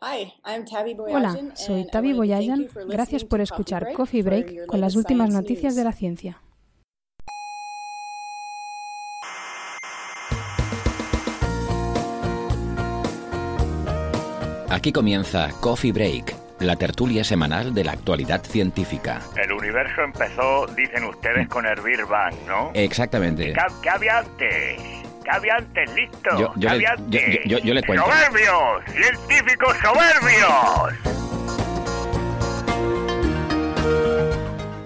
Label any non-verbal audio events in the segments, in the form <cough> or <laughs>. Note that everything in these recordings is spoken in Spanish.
Hola, soy Tavi Boyajan. Gracias por escuchar Coffee Break con las últimas noticias de la ciencia. Aquí comienza Coffee Break, la tertulia semanal de la actualidad científica. El universo empezó, dicen ustedes, con el Big Bang, ¿no? Exactamente. ¿Qué, qué había antes? ¿Qué había antes? Listo. Yo- yo ¿Qué le- había yo- antes? yo- yo- yo le cuento. ¡Soberbios! ¡Científicos soberbios!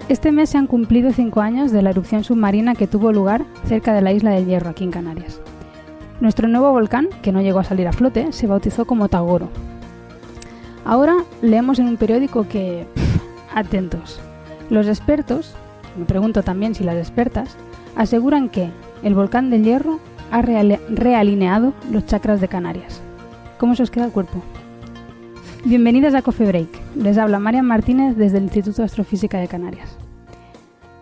Este mes se han cumplido cinco años de la erupción submarina que tuvo lugar cerca de la isla del Hierro, aquí en Canarias. Nuestro nuevo volcán, que no llegó a salir a flote, se bautizó como Tagoro. Ahora leemos en un periódico que... atentos. Los expertos, me pregunto también si las expertas, aseguran que el volcán del Hierro ha realineado los chakras de Canarias. ¿Cómo se os queda el cuerpo? Bienvenidas a Coffee Break. Les habla Marian Martínez desde el Instituto de Astrofísica de Canarias.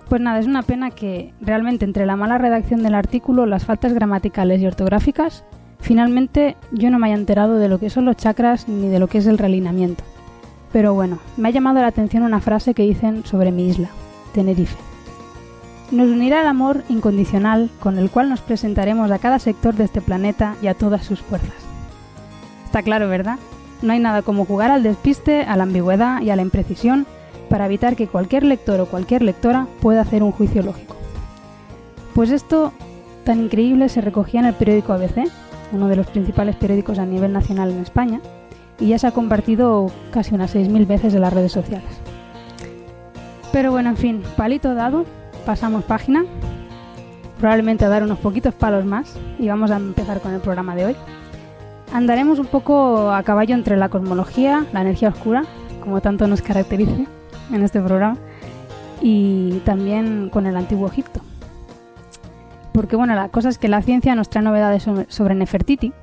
Pues nada, es una pena que realmente entre la mala redacción del artículo, las faltas gramaticales y ortográficas, finalmente yo no me haya enterado de lo que son los chakras ni de lo que es el realineamiento. Pero bueno, me ha llamado la atención una frase que dicen sobre mi isla, Tenerife. Nos unirá el amor incondicional con el cual nos presentaremos a cada sector de este planeta y a todas sus fuerzas. Está claro, ¿verdad? No hay nada como jugar al despiste, a la ambigüedad y a la imprecisión para evitar que cualquier lector o cualquier lectora pueda hacer un juicio lógico. Pues esto tan increíble se recogía en el periódico ABC, uno de los principales periódicos a nivel nacional en España, y ya se ha compartido casi unas 6.000 veces en las redes sociales. Pero bueno, en fin, palito dado, pasamos página, probablemente a dar unos poquitos palos más, y vamos a empezar con el programa de hoy. Andaremos un poco a caballo entre la cosmología, la energía oscura, como tanto nos caracteriza en este programa, y también con el antiguo Egipto. Porque bueno, la cosa es que la ciencia nos trae novedades sobre- Nefertiti,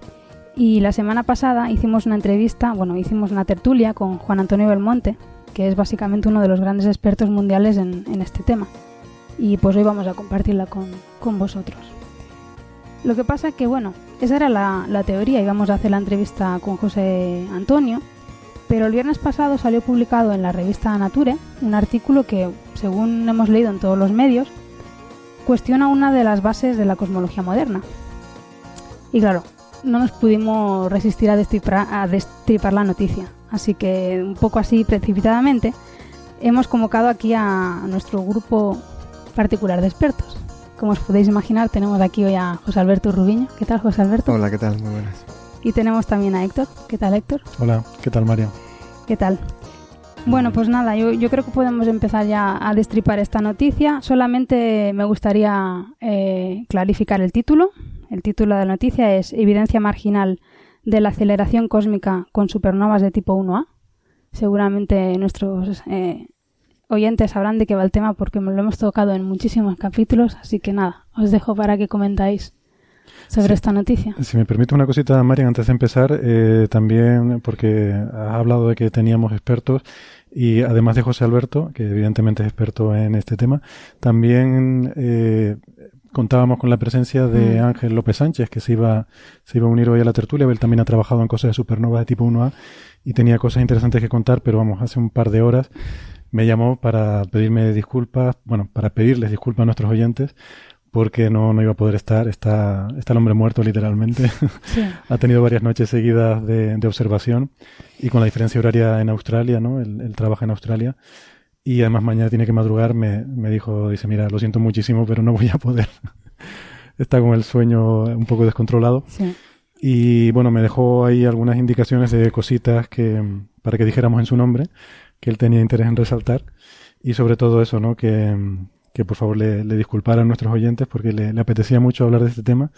y la semana pasada hicimos una entrevista, bueno, hicimos una tertulia con Juan Antonio Belmonte, que es básicamente uno de los grandes expertos mundiales en, en este tema. Y pues hoy vamos a compartirla con, con vosotros. Lo que pasa que, bueno, esa era la, la teoría, íbamos a hacer la entrevista con José Antonio, pero el viernes pasado salió publicado en la revista Nature un artículo que, según hemos leído en todos los medios, cuestiona una de las bases de la cosmología moderna. Y claro, no nos pudimos resistir a destripar, a destripar la noticia, así que un poco así precipitadamente hemos convocado aquí a nuestro grupo particular de expertos. Como os podéis imaginar, tenemos aquí hoy a José Alberto Rubiño. ¿Qué tal, José Alberto? Hola, ¿qué tal? Muy buenas. Y tenemos también a Héctor. ¿Qué tal, Héctor? Hola, ¿qué tal, María? ¿Qué tal? Bueno, pues nada, yo, yo creo que podemos empezar ya a destripar esta noticia. Solamente me gustaría eh, clarificar el título. El título de la noticia es Evidencia marginal de la aceleración cósmica con supernovas de tipo 1A. Seguramente nuestros eh, oyentes sabrán de qué va el tema porque lo hemos tocado en muchísimos capítulos. Así que nada, os dejo para que comentáis sobre Sí. esta noticia. Si me permite una cosita, María, antes de empezar, eh, también porque has hablado de que teníamos expertos y además de José Alberto, que evidentemente es experto en este tema, también eh, contábamos con la presencia de Mm. Ángel López Sánchez, que se iba, se iba a unir hoy a la tertulia. Él también ha trabajado en cosas de supernovas de tipo 1A y tenía cosas interesantes que contar, pero vamos, hace un par de horas me llamó para pedirme disculpas, bueno, para pedirles disculpas a nuestros oyentes porque no, no iba a poder estar. Está, está el hombre muerto literalmente. <laughs> Sí. ha tenido varias noches seguidas de, de observación y con la diferencia horaria en Australia, ¿no? Él, él trabaja en Australia y además mañana tiene que madrugar. Me, me dijo, dice, mira, lo siento muchísimo, pero no voy a poder. <laughs> está con el sueño un poco descontrolado. Sí. Y bueno, me dejó ahí algunas indicaciones de cositas que, para que dijéramos en su nombre, que él tenía interés en resaltar. Y sobre todo eso, ¿no? Que, que por favor le, le disculparan a nuestros oyentes porque le, le apetecía mucho hablar de este tema.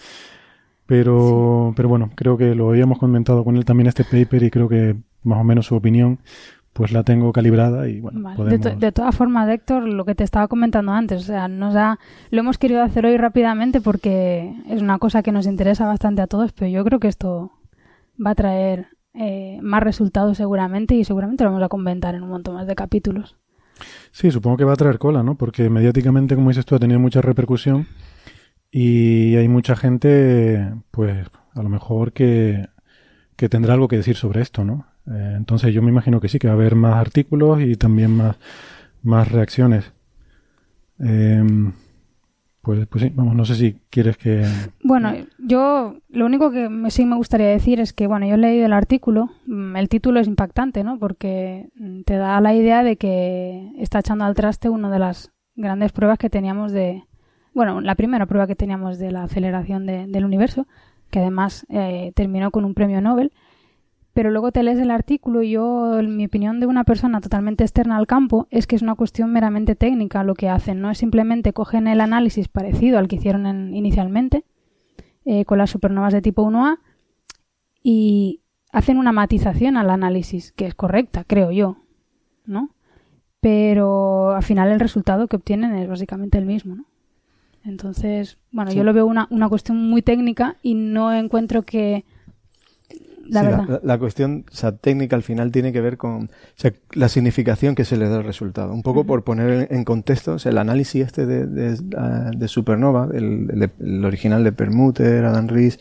Pero, pero bueno, creo que lo habíamos comentado con él también este paper y creo que más o menos su opinión pues la tengo calibrada y bueno, de, de, todas formas, Héctor, lo que te estaba comentando antes, o sea, nos da, lo hemos querido hacer hoy rápidamente porque es una cosa que nos interesa bastante a todos, pero yo creo que esto va a traer eh, más resultados seguramente y seguramente lo vamos a comentar en un montón más de capítulos. Sí, supongo que va a traer cola, ¿no? Porque mediáticamente, como dices tú, ha tenido mucha repercusión y hay mucha gente, pues, a lo mejor que, que tendrá algo que decir sobre esto, ¿no? Eh, entonces yo me imagino que sí, que va a haber más artículos y también más, más reacciones. Eh, pues, pues sí, vamos, no sé si quieres que... Bueno, yo lo único que sí me gustaría decir es que, bueno, yo he leído el artículo, mm, el título es impactante, ¿no? Porque mm, te da la idea de que está echando al traste una de las grandes pruebas que teníamos de... Bueno, la primera prueba que teníamos de la aceleración del universo, que además eh, terminó con un premio Nobel pero luego te lees el artículo y yo, mi opinión de una persona totalmente externa al campo es que es una cuestión meramente técnica lo que hacen. No es simplemente cogen el análisis parecido al que hicieron inicialmente eh, con las supernovas de tipo 1A y hacen una matización al análisis, que es correcta, creo yo, ¿no? Pero al final el resultado que obtienen es básicamente el mismo, ¿no? Entonces, bueno, yo lo veo una, una cuestión muy técnica y no encuentro que la, cuestión técnica al final tiene que ver con la significación que se le da al resultado. Un poco por poner en contexto, el análisis este de, Supernova, el, original de Permuter, Adam Rees,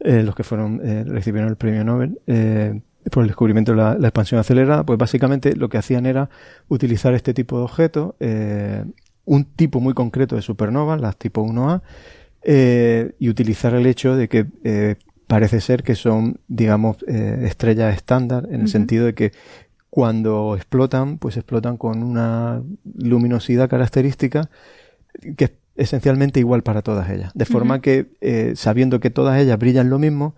eh, los que fueron eh, recibieron el premio Nobel eh, por el descubrimiento de la, expansión acelerada, pues básicamente lo que hacían era utilizar este tipo de objetos, un tipo muy concreto de supernova, las tipo 1A, y utilizar el hecho de que parece ser que son, digamos, eh, estrellas estándar en el sentido de que cuando explotan, pues explotan con una luminosidad característica que es esencialmente igual para todas ellas. De forma que, eh, sabiendo que todas ellas brillan lo mismo,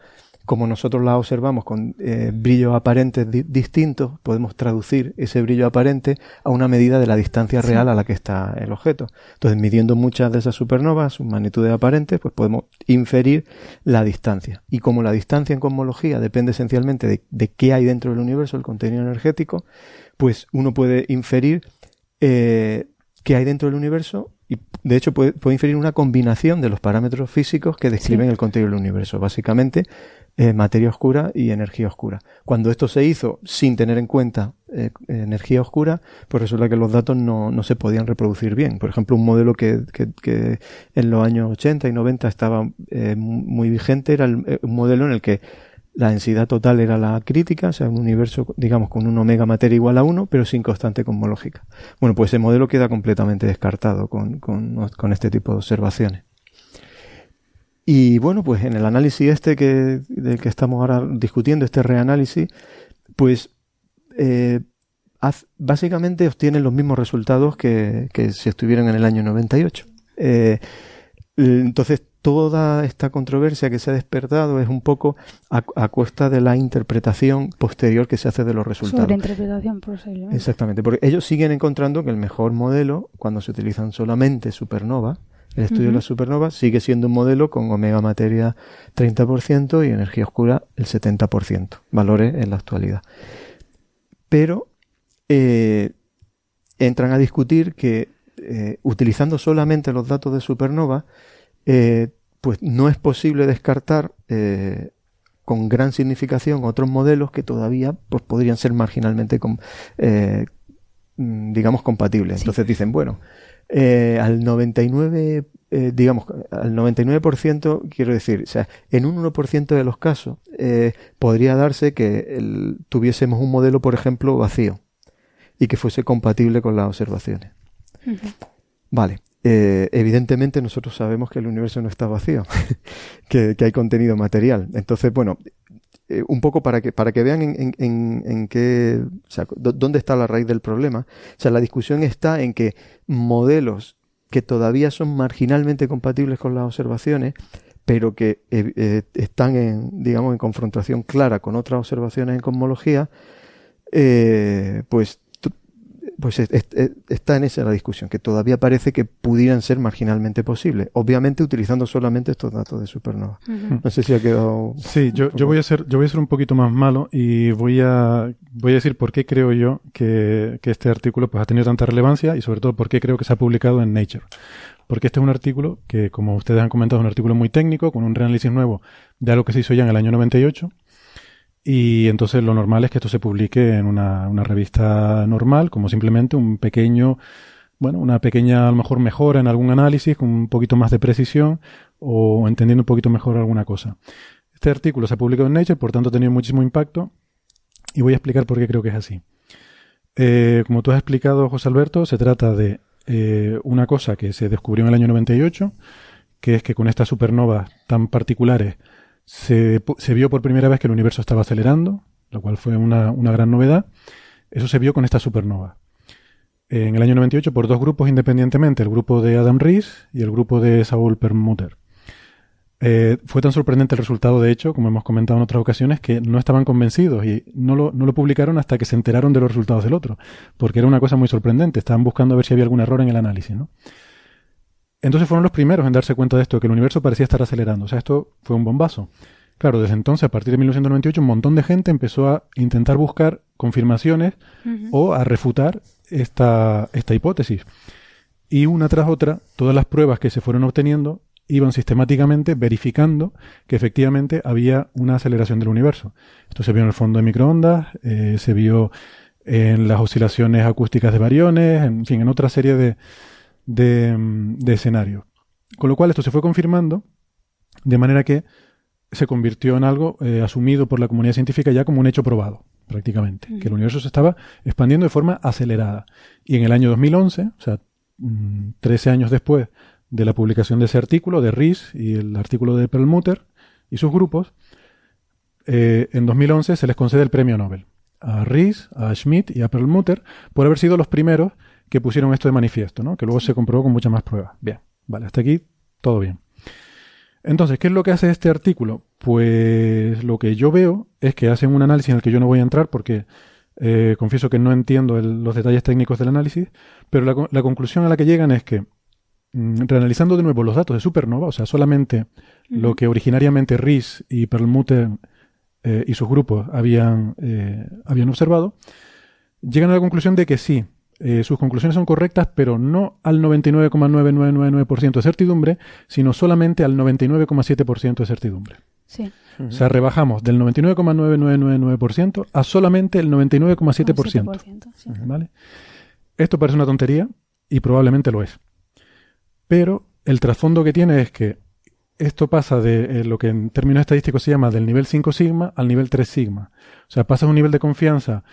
como nosotros la observamos con eh, brillos aparentes distintos, podemos traducir ese brillo aparente a una medida de la distancia real a la que está el objeto. Entonces, midiendo muchas de esas supernovas, sus magnitudes aparentes, pues podemos inferir la distancia. Y como la distancia en cosmología depende esencialmente de, qué hay dentro del universo, el contenido energético, pues uno puede inferir eh, qué hay dentro del universo y de hecho puede, inferir una combinación de los parámetros físicos que describen el contenido del universo. Básicamente, eh, materia oscura y energía oscura. Cuando esto se hizo sin tener en cuenta eh, energía oscura, pues resulta que los datos no, no, se podían reproducir bien. Por ejemplo, un modelo que, que, en los años 80 y 90 estaba eh, muy vigente era un modelo en el que la densidad total era la crítica, o sea, un universo, digamos, con un omega materia igual a 1, pero sin constante cosmológica. Bueno, pues ese modelo queda completamente descartado con, con, con este tipo de observaciones. Y bueno, pues en el análisis este que, del que estamos ahora discutiendo, este reanálisis, pues eh, básicamente obtienen los mismos resultados que, que si estuvieran en el año 98. Eh, entonces, toda esta controversia que se ha despertado es un poco a, a, cuesta de la interpretación posterior que se hace de los resultados. Sobre interpretación posterior. Exactamente, porque ellos siguen encontrando que el mejor modelo, cuando se utilizan solamente supernova, el estudio de la supernova sigue siendo un modelo con omega materia 30% y energía oscura el 70%, valores en la actualidad. Pero eh, entran a discutir que eh, utilizando solamente los datos de supernova, eh, pues no es posible descartar con gran significación otros modelos que todavía pues, podrían ser marginalmente mm, digamos compatibles. Entonces dicen, bueno, eh, al 99, eh, digamos, al 99%, quiero decir, o sea, en un 1% de los casos eh, podría darse que tuviésemos un modelo, por ejemplo, vacío y que fuese compatible con las observaciones. Vale. evidentemente nosotros sabemos que el universo no está vacío, <laughs> que, hay contenido material. Entonces, bueno, un poco para que, para que vean en, en, en qué, o sea, dónde está la raíz del problema. O sea, la discusión está en que modelos que todavía son marginalmente compatibles con las observaciones, pero que eh, eh, están en, digamos, en confrontación clara con otras observaciones en cosmología, eh, pues pues está en esa la discusión, que todavía parece que pudieran ser marginalmente posibles, obviamente utilizando solamente estos datos de supernova. No sé si ha quedado. Sí, yo, yo voy a ser, yo voy a ser un poquito más malo y voy a, voy a decir por qué creo yo que, que este artículo pues, ha tenido tanta relevancia y sobre todo por qué creo que se ha publicado en Nature. Porque este es un artículo que, como ustedes han comentado, es un artículo muy técnico, con un reanálisis nuevo de algo que se hizo ya en el año 98 y entonces lo normal es que esto se publique en una, una revista normal, como simplemente un pequeño, bueno, una pequeña a lo mejor mejora en algún análisis, con un poquito más de precisión o entendiendo un poquito mejor alguna cosa. Este artículo se ha publicado en Nature, por tanto ha tenido muchísimo impacto y voy a explicar por qué creo que es así. Eh, como tú has explicado, José Alberto, se trata de eh, una cosa que se descubrió en el año 98, que es que con estas supernovas tan particulares se, vio por primera vez que el universo estaba acelerando, lo cual fue una, una gran novedad. Eso se vio con esta supernova. En el año 98 por dos grupos independientemente, el grupo de Adam Rees y el grupo de Saul Perlmutter. Eh, fue tan sorprendente el resultado, de hecho, como hemos comentado en otras ocasiones, que no estaban convencidos y no lo, no lo publicaron hasta que se enteraron de los resultados del otro, porque era una cosa muy sorprendente. Estaban buscando a ver si había algún error en el análisis, ¿no? Entonces fueron los primeros en darse cuenta de esto, que el universo parecía estar acelerando. O sea, esto fue un bombazo. Claro, desde entonces, a partir de 1998, un montón de gente empezó a intentar buscar confirmaciones o a refutar esta, esta hipótesis. Y una tras otra, todas las pruebas que se fueron obteniendo iban sistemáticamente verificando que efectivamente había una aceleración del universo. Esto se vio en el fondo de microondas, eh, se vio en las oscilaciones acústicas de variones, en fin, en otra serie de, de, de escenario. Con lo cual esto se fue confirmando de manera que se convirtió en algo eh, asumido por la comunidad científica ya como un hecho probado, prácticamente, que el universo se estaba expandiendo de forma acelerada. Y en el año 2011, o sea, 13 mm, años después de la publicación de ese artículo, de Ries y el artículo de Perlmutter y sus grupos, eh, en 2011 se les concede el premio Nobel a Ries, a Schmidt y a Perlmutter por haber sido los primeros que pusieron esto de manifiesto, ¿no? que luego se comprobó con muchas más pruebas. Bien, vale, hasta aquí todo bien. Entonces, ¿qué es lo que hace este artículo? Pues lo que yo veo es que hacen un análisis en el que yo no voy a entrar porque eh, confieso que no entiendo los detalles técnicos del análisis, pero la, conclusión a la que llegan es que, mm, reanalizando de nuevo los datos de supernova, o sea, solamente lo que originariamente Ries y Perlmutter eh, y sus grupos habían, eh, habían observado, llegan a la conclusión de que sí, eh, sus conclusiones son correctas, pero no al 99,9999% de certidumbre, sino solamente al 99,7% de certidumbre. Sí. O sea, rebajamos del 99,9999% a solamente el 99,7%. Sí. ¿Vale? Esto parece una tontería y probablemente lo es. Pero el trasfondo que tiene es que esto pasa de eh, lo que en términos estadísticos se llama del nivel 5 sigma al nivel 3 sigma. O sea, pasa un nivel de confianza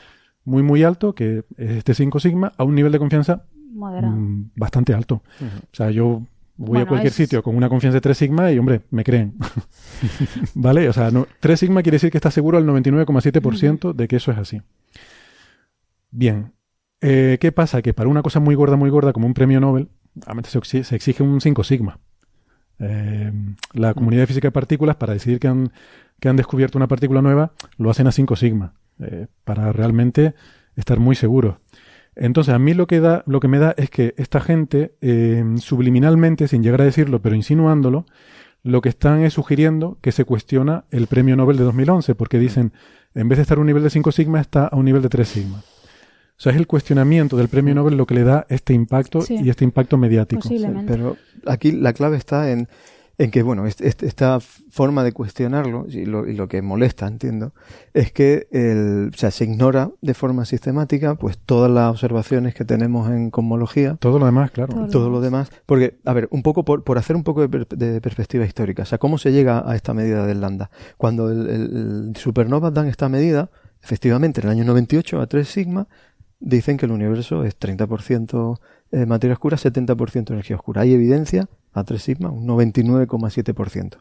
muy, muy alto, que es este 5 sigma, a un nivel de confianza mm, bastante alto. O sea, yo voy a cualquier sitio con una confianza de 3 sigma y, hombre, me creen. <laughs> ¿Vale? O sea, no, 3 sigma quiere decir que está seguro al 99,7% de que eso es así. Bien. Eh, ¿Qué pasa? Que para una cosa muy gorda, muy gorda, como un premio Nobel, se, se exige un 5 sigma. Eh, la comunidad de física de partículas, para decidir que han, que han descubierto una partícula nueva, lo hacen a 5 sigma. Eh, para realmente estar muy seguro Entonces, a mí lo que, da, lo que me da es que esta gente, eh, subliminalmente, sin llegar a decirlo, pero insinuándolo, lo que están es sugiriendo que se cuestiona el premio Nobel de 2011, porque dicen, en vez de estar a un nivel de 5 sigma, está a un nivel de 3 sigma. O sea, es el cuestionamiento del premio Nobel lo que le da este impacto y este impacto mediático. pero aquí la clave está en en que, bueno, esta forma de cuestionarlo, y lo, y lo, que molesta, entiendo, es que el, o sea, se ignora de forma sistemática pues todas las observaciones que tenemos en cosmología. Todo lo demás, claro. Todo, lo demás. Porque, a ver, un poco por, por hacer un poco de, perspectiva histórica, o sea, ¿cómo se llega a esta medida del lambda? Cuando el, el, supernovas dan esta medida, efectivamente, en el año 98 a 3 sigma, dicen que el universo es 30% eh, materia oscura, 70% energía oscura. Hay evidencia a 3 sigma, un 99,7%.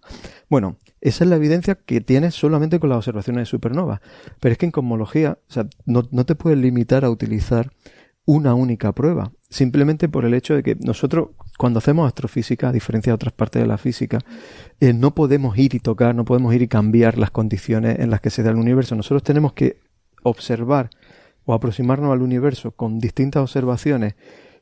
Bueno, esa es la evidencia que tienes solamente con las observaciones de supernova. Pero es que en cosmología, o sea, no, te puedes limitar a utilizar una única prueba, simplemente por el hecho de que nosotros, cuando hacemos astrofísica, a diferencia de otras partes de la física, eh, no podemos ir y tocar, no podemos ir y cambiar las condiciones en las que se da el universo. Nosotros tenemos que observar o aproximarnos al universo con distintas observaciones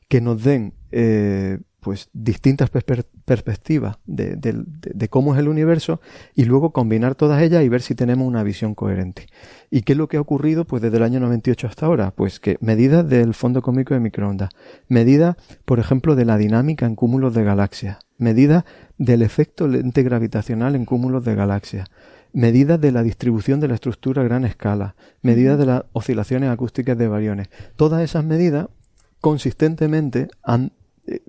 que nos den eh, pues distintas perspectivas de, cómo es el universo y luego combinar todas ellas y ver si tenemos una visión coherente. ¿Y qué es lo que ha ocurrido pues desde el año 98 hasta ahora? Pues que medidas del fondo cósmico de microondas, medidas, por ejemplo, de la dinámica en cúmulos de galaxias, medidas del efecto lente gravitacional en cúmulos de galaxias, medidas de la distribución de la estructura a gran escala, medidas de las oscilaciones acústicas de variones. Todas esas medidas consistentemente han eh,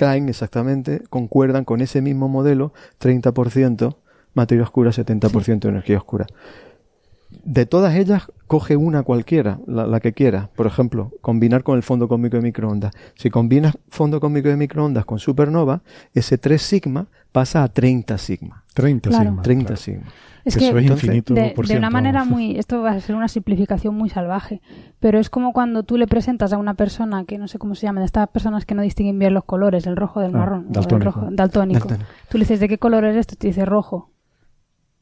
caen exactamente, concuerdan con ese mismo modelo, 30% materia oscura, 70% energía oscura. De todas ellas, coge una cualquiera, la, que quiera. Por ejemplo, combinar con el fondo cósmico de microondas. Si combinas fondo cósmico de microondas con supernova, ese 3 sigma pasa a 30 sigma. 30 sigma. 30 sigma. Es que, de, una manera muy, esto va a ser una simplificación muy salvaje, pero es como cuando tú le presentas a una persona que no sé cómo se llama, de estas personas que no distinguen bien los colores, el rojo del ah, marrón, daltónico. rojo, daltónico. Tú le dices, ¿de qué color es esto? Te dice rojo.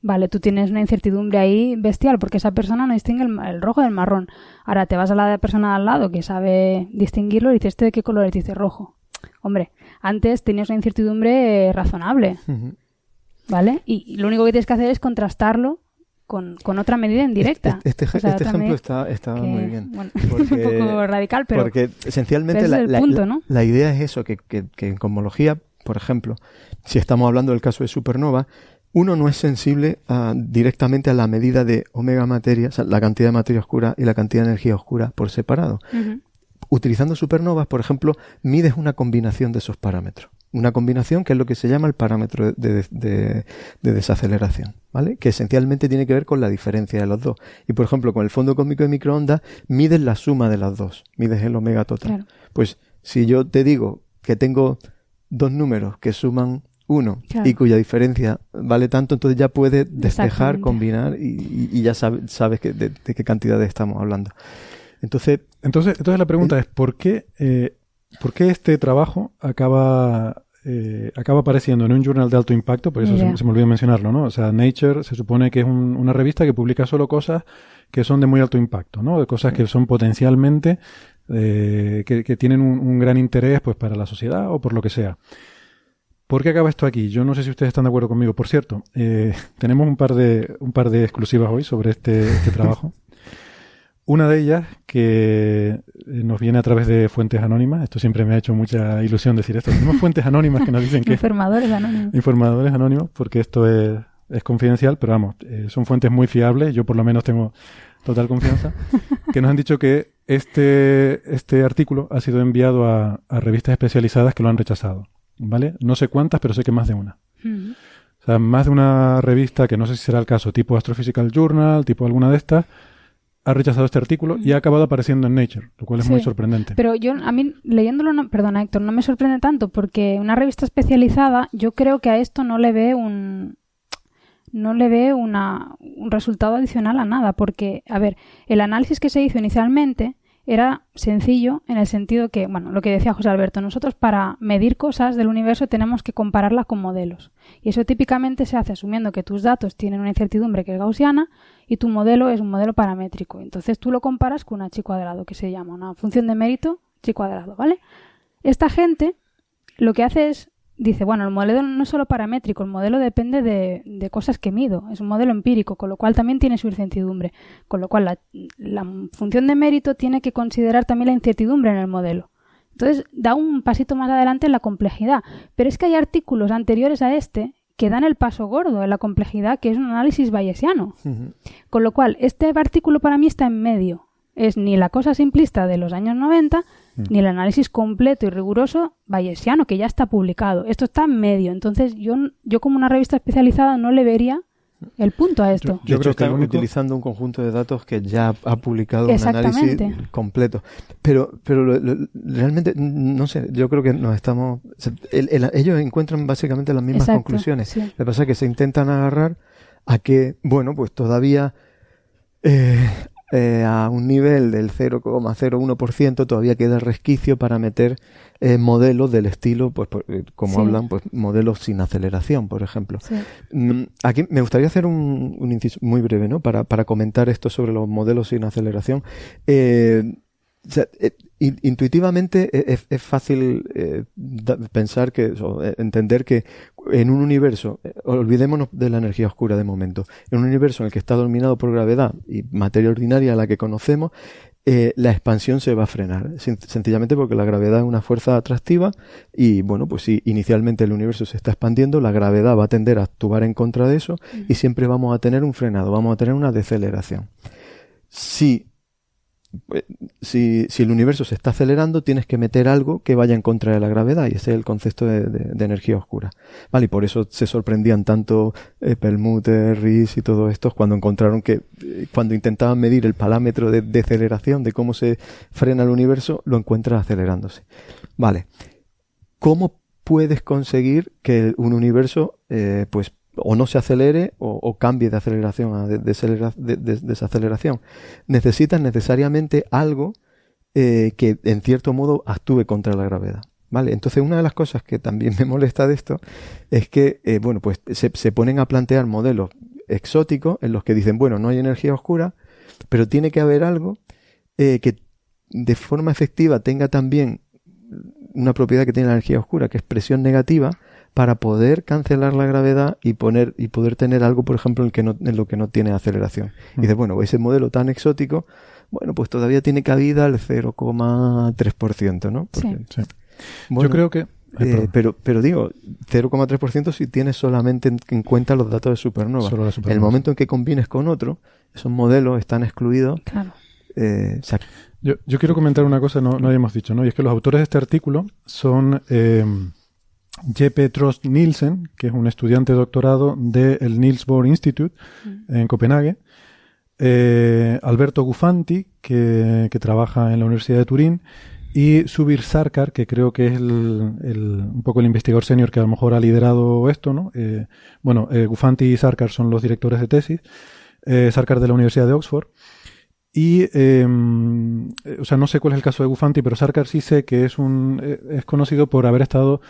Vale, tú tienes una incertidumbre ahí bestial porque esa persona no distingue el, rojo del marrón. Ahora te vas a la persona al lado que sabe distinguirlo y dices, ¿este de qué color es? Te dice rojo. Hombre, antes tenías una incertidumbre razonable. ¿Vale? Y, lo único que tienes que hacer es contrastarlo con, otra medida indirecta. Este, este, este ejemplo está, está muy bien. <laughs> porque, un poco radical, pero. Porque esencialmente la, la, idea es eso: que, que, que, en cosmología, por ejemplo, si estamos hablando del caso de supernova, uno no es sensible directamente a la medida de omega materia, o sea, la cantidad de materia oscura y la cantidad de energía oscura por separado. Utilizando supernovas, por ejemplo, mides una combinación de esos parámetros una combinación que es lo que se llama el parámetro de, desaceleración, ¿vale? Que esencialmente tiene que ver con la diferencia de los dos. Y por ejemplo, con el fondo cósmico de microondas, mides la suma de las dos, mides el omega total. Pues si yo te digo que tengo dos números que suman uno y cuya diferencia vale tanto, entonces ya puedes despejar, combinar y, ya sabes, sabes que, de, qué cantidades estamos hablando. Entonces, entonces, entonces la pregunta es, ¿por qué eh, ¿Por qué este trabajo acaba, eh, acaba apareciendo en un journal de alto impacto? Por eso se, me olvidó mencionarlo, ¿no? O sea, Nature se supone que es una revista que publica solo cosas que son de muy alto impacto, ¿no? De cosas que son potencialmente, eh, que, tienen un, gran interés, pues, para la sociedad o por lo que sea. ¿Por qué acaba esto aquí? Yo no sé si ustedes están de acuerdo conmigo. Por cierto, eh, <laughs> tenemos un par de, un par de exclusivas hoy sobre este, este trabajo. <laughs> Una de ellas, que eh, nos viene a través de fuentes anónimas, esto siempre me ha hecho mucha ilusión decir esto. Tenemos <laughs> fuentes anónimas que nos dicen que... Informadores anónimos. Informadores anónimos, porque esto es, es confidencial, pero vamos, eh, son fuentes muy fiables, yo por lo menos tengo total confianza, <laughs> que nos han dicho que este, este artículo ha sido enviado a, a revistas especializadas que lo han rechazado. ¿Vale? No sé cuántas, pero sé que más de una. O sea, más de una revista que no sé si será el caso, tipo Astrophysical Journal, tipo alguna de estas, ha rechazado este artículo y ha acabado apareciendo en Nature, lo cual es muy sorprendente. Pero yo, a mí, leyéndolo, no, perdona Héctor, no me sorprende tanto porque una revista especializada, yo creo que a esto no le ve un no le ve una, un resultado adicional a nada, porque, a ver, el análisis que se hizo inicialmente era sencillo en el sentido que, bueno, lo que decía José Alberto, nosotros para medir cosas del universo tenemos que compararlas con modelos. Y eso típicamente se hace asumiendo que tus datos tienen una incertidumbre que es gaussiana y tu modelo es un modelo paramétrico. Entonces tú lo comparas con una chi cuadrado, que se llama una función de mérito chi cuadrado, ¿vale? Esta gente lo que hace es dice, bueno, el modelo no es solo paramétrico, el modelo depende de, cosas que mido, es un modelo empírico, con lo cual también tiene su incertidumbre, con lo cual la, función de mérito tiene que considerar también la incertidumbre en el modelo. Entonces da un pasito más adelante en la complejidad, pero es que hay artículos anteriores a este que dan el paso gordo en la complejidad, que es un análisis bayesiano. Con lo cual, este artículo para mí está en medio. Es ni la cosa simplista de los años 90, Mm. Ni el análisis completo y riguroso bayesiano, que ya está publicado. Esto está en medio. Entonces, yo, yo como una revista especializada no le vería el punto a esto. Yo, creo que están utilizando un conjunto de datos que ya ha publicado un análisis completo. Pero, pero realmente, no sé, yo creo que nos estamos. ellos encuentran básicamente las mismas conclusiones. Lo que pasa es que se intentan agarrar a que, bueno, pues todavía eh, eh, a un nivel del 0,01% todavía queda resquicio para meter eh, modelos del estilo, pues, eh, como hablan, pues modelos sin aceleración, por ejemplo. Mm, aquí me gustaría hacer un, inciso muy breve, ¿no? Para, para comentar esto sobre los modelos sin aceleración. Eh, intuitivamente es, fácil pensar que, o entender que en un universo, olvidémonos de la energía oscura de momento, en un universo en el que está dominado por gravedad y materia ordinaria la que conocemos, eh, la expansión se va a frenar. Sencillamente porque la gravedad es una fuerza atractiva y, bueno, pues si inicialmente el universo se está expandiendo, la gravedad va a tender a actuar en contra de eso y siempre vamos a tener un frenado, vamos a tener una deceleración. Si si, si, el universo se está acelerando, tienes que meter algo que vaya en contra de la gravedad, y ese es el concepto de, energía oscura. Vale, y por eso se sorprendían tanto eh, Perlmutter, Ries y todos estos cuando encontraron que, eh, cuando intentaban medir el parámetro de deceleración, de cómo se frena el universo, lo encuentran acelerándose. Vale. ¿Cómo puedes conseguir que un universo, eh, pues, o no se acelere o, cambie de aceleración a desaceleración. Necesitas necesariamente algo eh, que en cierto modo actúe contra la gravedad. ¿Vale? Entonces una de las cosas que también <laughs> me molesta de esto es que, eh, bueno, pues se, ponen a plantear modelos exóticos en los que dicen, bueno, no hay energía oscura, pero tiene que haber algo eh, que de forma efectiva tenga también una propiedad que tiene la energía oscura, que es presión negativa, para poder cancelar la gravedad y poner y poder tener algo, por ejemplo, en, que no, en lo que no tiene aceleración. Y dices, bueno, ese modelo tan exótico, bueno, pues todavía tiene cabida al 0,3%, ¿no? sí. Yo creo que... Eh, pero, pero digo, 0,3% si tienes solamente en, cuenta los datos de supernova. En el momento en que combines con otro, esos modelos están excluidos. Claro. Eh, yo, yo, quiero comentar una cosa, no, no habíamos dicho, ¿no? Y es que los autores de este artículo son eh, Jeppe Trost Nielsen, que es un estudiante de doctorado del Niels Bohr Institute mm. en Copenhague, eh, Alberto Gufanti, que, trabaja en la Universidad de Turín, y Subir Sarkar, que creo que es el, un poco el investigador senior que a lo mejor ha liderado esto, ¿no? Eh, bueno, eh, Gufanti y Sarkar son los directores de tesis, Sarkar de la Universidad de Oxford, y, em, o sea, no sé cuál es el caso de Gufanti, pero Sarkar sí sé que es un, es conocido por haber estado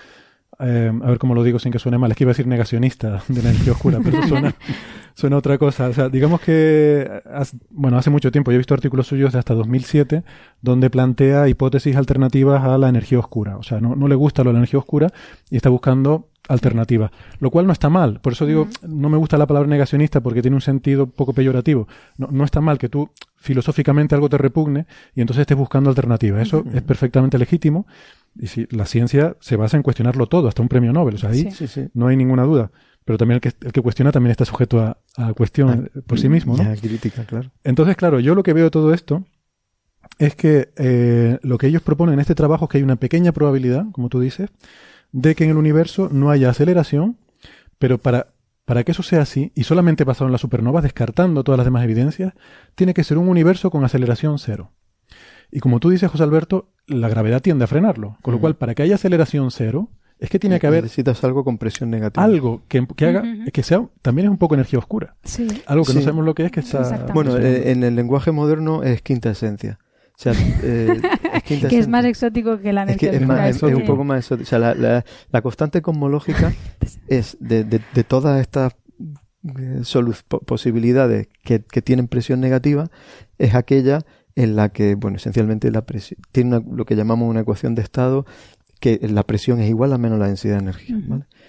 eh, a ver cómo lo digo sin que suene mal, es que iba a decir negacionista de la energía oscura, pero eso suena, <laughs> suena otra cosa. O sea, digamos que, bueno, hace mucho tiempo yo he visto artículos suyos de hasta 2007 donde plantea hipótesis alternativas a la energía oscura. O sea, no, no le gusta lo de la energía oscura y está buscando alternativas, lo cual no está mal. Por eso digo, no me gusta la palabra negacionista porque tiene un sentido poco peyorativo. No, no está mal que tú filosóficamente algo te repugne y entonces estés buscando alternativas. Eso es perfectamente legítimo y si la ciencia se basa en cuestionarlo todo, hasta un premio Nobel, o sea, ahí no hay ninguna duda. Pero también el que, el que cuestiona también está sujeto a, a cuestión ah, por sí mismo, ¿no? crítica, claro. Entonces, claro, yo lo que veo de todo esto es que eh, lo que ellos proponen en este trabajo es que hay una pequeña probabilidad, como tú dices, de que en el universo no haya aceleración, pero para, para que eso sea así, y solamente basado en las supernovas, descartando todas las demás evidencias, tiene que ser un universo con aceleración cero. Y como tú dices, José Alberto, la gravedad tiende a frenarlo. Con lo cual, para que haya aceleración cero, es que tiene que haber. Necesitas algo con presión negativa. Algo que, haga, que sea, también es un poco energía oscura. Sí. Algo que no sabemos lo que es, que está. Bueno, eh, en el lenguaje moderno es quinta esencia. O sea, eh, <laughs> es que es más exótico que la energía es, oscura. es, un poco más exótico. O sea, la, la, constante cosmológica <laughs> es de, de, de todas estas eh, posibilidades que, que tienen presión negativa, es aquella en la que, bueno, esencialmente la presión, tiene lo que llamamos una ecuación de estado, que la presión es igual a menos la densidad de energía.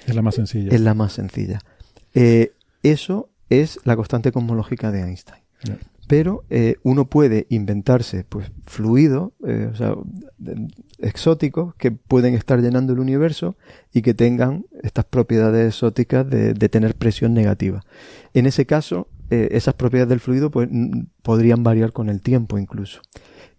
Es la más sencilla. Es la más sencilla. Eh, eso es la constante cosmológica de Einstein. Pero eh, uno puede inventarse pues fluidos, eh, o sea, exóticos que pueden estar llenando el universo y que tengan estas propiedades exóticas de, de tener presión negativa. En ese caso, eh, esas propiedades del fluido pues, podrían variar con el tiempo incluso.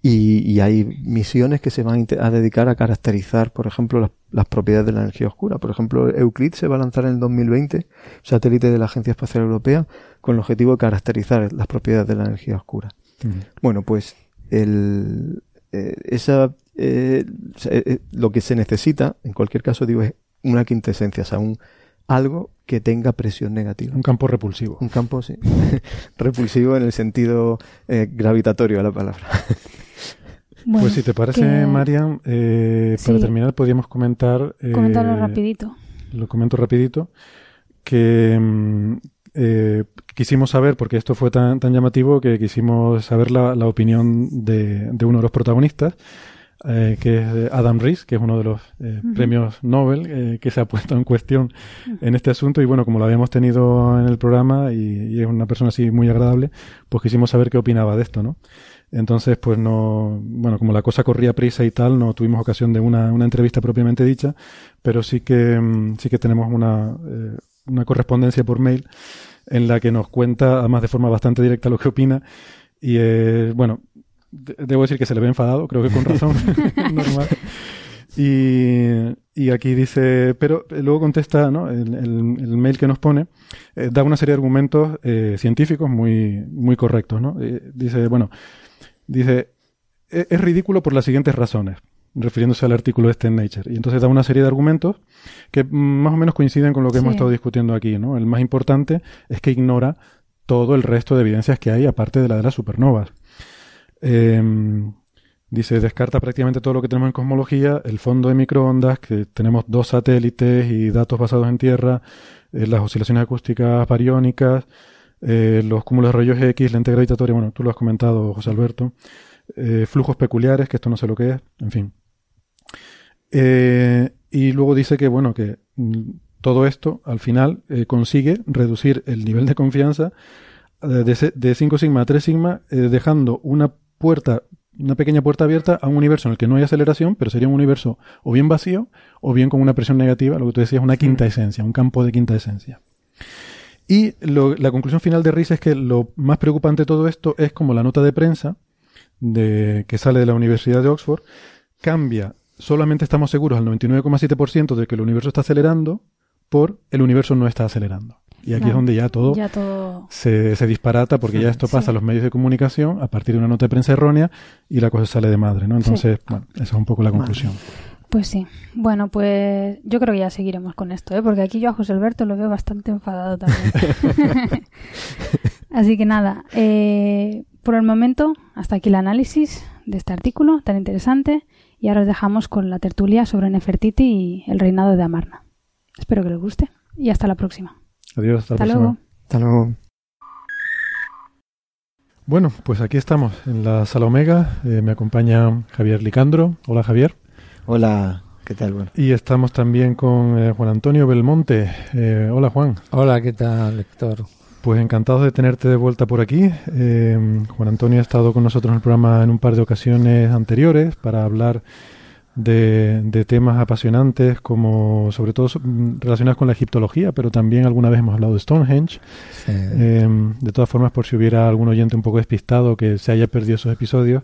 Y, hay misiones que se van a dedicar a caracterizar, por ejemplo, las, propiedades de la energía oscura. Por ejemplo, Euclid se va a lanzar en el 2020, satélite de la Agencia Espacial Europea, con el objetivo de caracterizar las propiedades de la energía oscura. Bueno, pues el, eh, esa, eh, lo que se necesita, en cualquier caso, digo, es una quintesencia, o sea, un, algo que tenga presión negativa. Un campo repulsivo. Un campo, sí. <laughs> repulsivo en el sentido eh, gravitatorio de la palabra. pues si te parece, Marian, eh, para terminar podríamos comentar... Eh, Comentarlo rapidito. Lo comento rapidito. Que mm, eh, quisimos saber, porque esto fue tan, tan llamativo, que quisimos saber la, la opinión de, de, uno de los protagonistas, eh, que es Adam Rees, que es uno de los eh, premios Nobel eh, que se ha <laughs> puesto en cuestión en este asunto. Y bueno, como lo habíamos tenido en el programa y, y, es una persona así muy agradable, pues quisimos saber qué opinaba de esto, ¿no? Entonces, pues no, bueno, como la cosa corría prisa y tal, no tuvimos ocasión de una, una entrevista propiamente dicha, pero sí que, mm, sí que tenemos una, eh, una correspondencia por mail en la que nos cuenta, además de forma bastante directa, lo que opina. Y eh, bueno, debo decir que se le ve enfadado, creo que con razón, <laughs> <laughs> normal. Y, y, aquí dice, pero luego contesta, ¿no? El, el, mail que nos pone eh, da una serie de argumentos eh, científicos muy, muy correctos, ¿no? Eh, dice, bueno, dice, e-, es ridículo por las siguientes razones refiriéndose al artículo este en Nature. Y entonces da una serie de argumentos que más o menos coinciden con lo que hemos estado discutiendo aquí. ¿no? El más importante es que ignora todo el resto de evidencias que hay, aparte de la de las supernovas. Eh, dice, descarta prácticamente todo lo que tenemos en cosmología, el fondo de microondas, que tenemos dos satélites y datos basados en Tierra, eh, las oscilaciones acústicas bariónicas, eh, los cúmulos de rayos X, lente gravitatoria, bueno, tú lo has comentado, José Alberto, eh, flujos peculiares, que esto no sé lo que es, en fin. Y luego dice que, bueno, que mm, todo esto al final consigue reducir el nivel de confianza de 5 sigma a 3 sigma, dejando una puerta, una pequeña puerta abierta a un universo en el que no hay aceleración, pero sería un universo o bien vacío o bien con una presión negativa, lo que tú decías, una quinta esencia, un campo de quinta esencia. Y la conclusión final de Rice es que lo más preocupante de todo esto es como la nota de prensa de, que sale de la Universidad de Oxford cambia solamente estamos seguros al 99,7% de que el universo está acelerando por el universo no está acelerando. Y aquí es donde ya todo, Se, se, disparata porque ya esto pasa a los medios de comunicación a partir de una nota de prensa errónea y la cosa sale de madre, ¿no? Entonces, bueno, esa es un poco la conclusión. Pues sí. Bueno, pues yo creo que ya seguiremos con esto, ¿eh? porque aquí yo a José Alberto lo veo bastante enfadado también. <laughs> Así que nada, eh, por el momento, hasta aquí el análisis de este artículo tan interesante y ahora os dejamos con la tertulia sobre Nefertiti y el reinado de Amarna. Espero que les guste y hasta la próxima. Adiós, hasta, la luego. Hasta luego. Bueno, pues aquí estamos en la sala Omega. Eh, me acompaña Javier Licandro. Hola Javier. Hola, ¿qué tal? Bueno. Y estamos también con eh, Juan Antonio Belmonte. Eh, hola Juan. Hola, ¿qué tal, lector? Pues encantado de tenerte de vuelta por aquí. Eh, Juan Antonio ha estado con nosotros en el programa en un par de ocasiones anteriores para hablar de, temas apasionantes como sobre todo relacionados con la egiptología, pero también alguna vez hemos hablado de Stonehenge. Eh, de todas formas, por si hubiera algún oyente un poco despistado que se haya perdido esos episodios,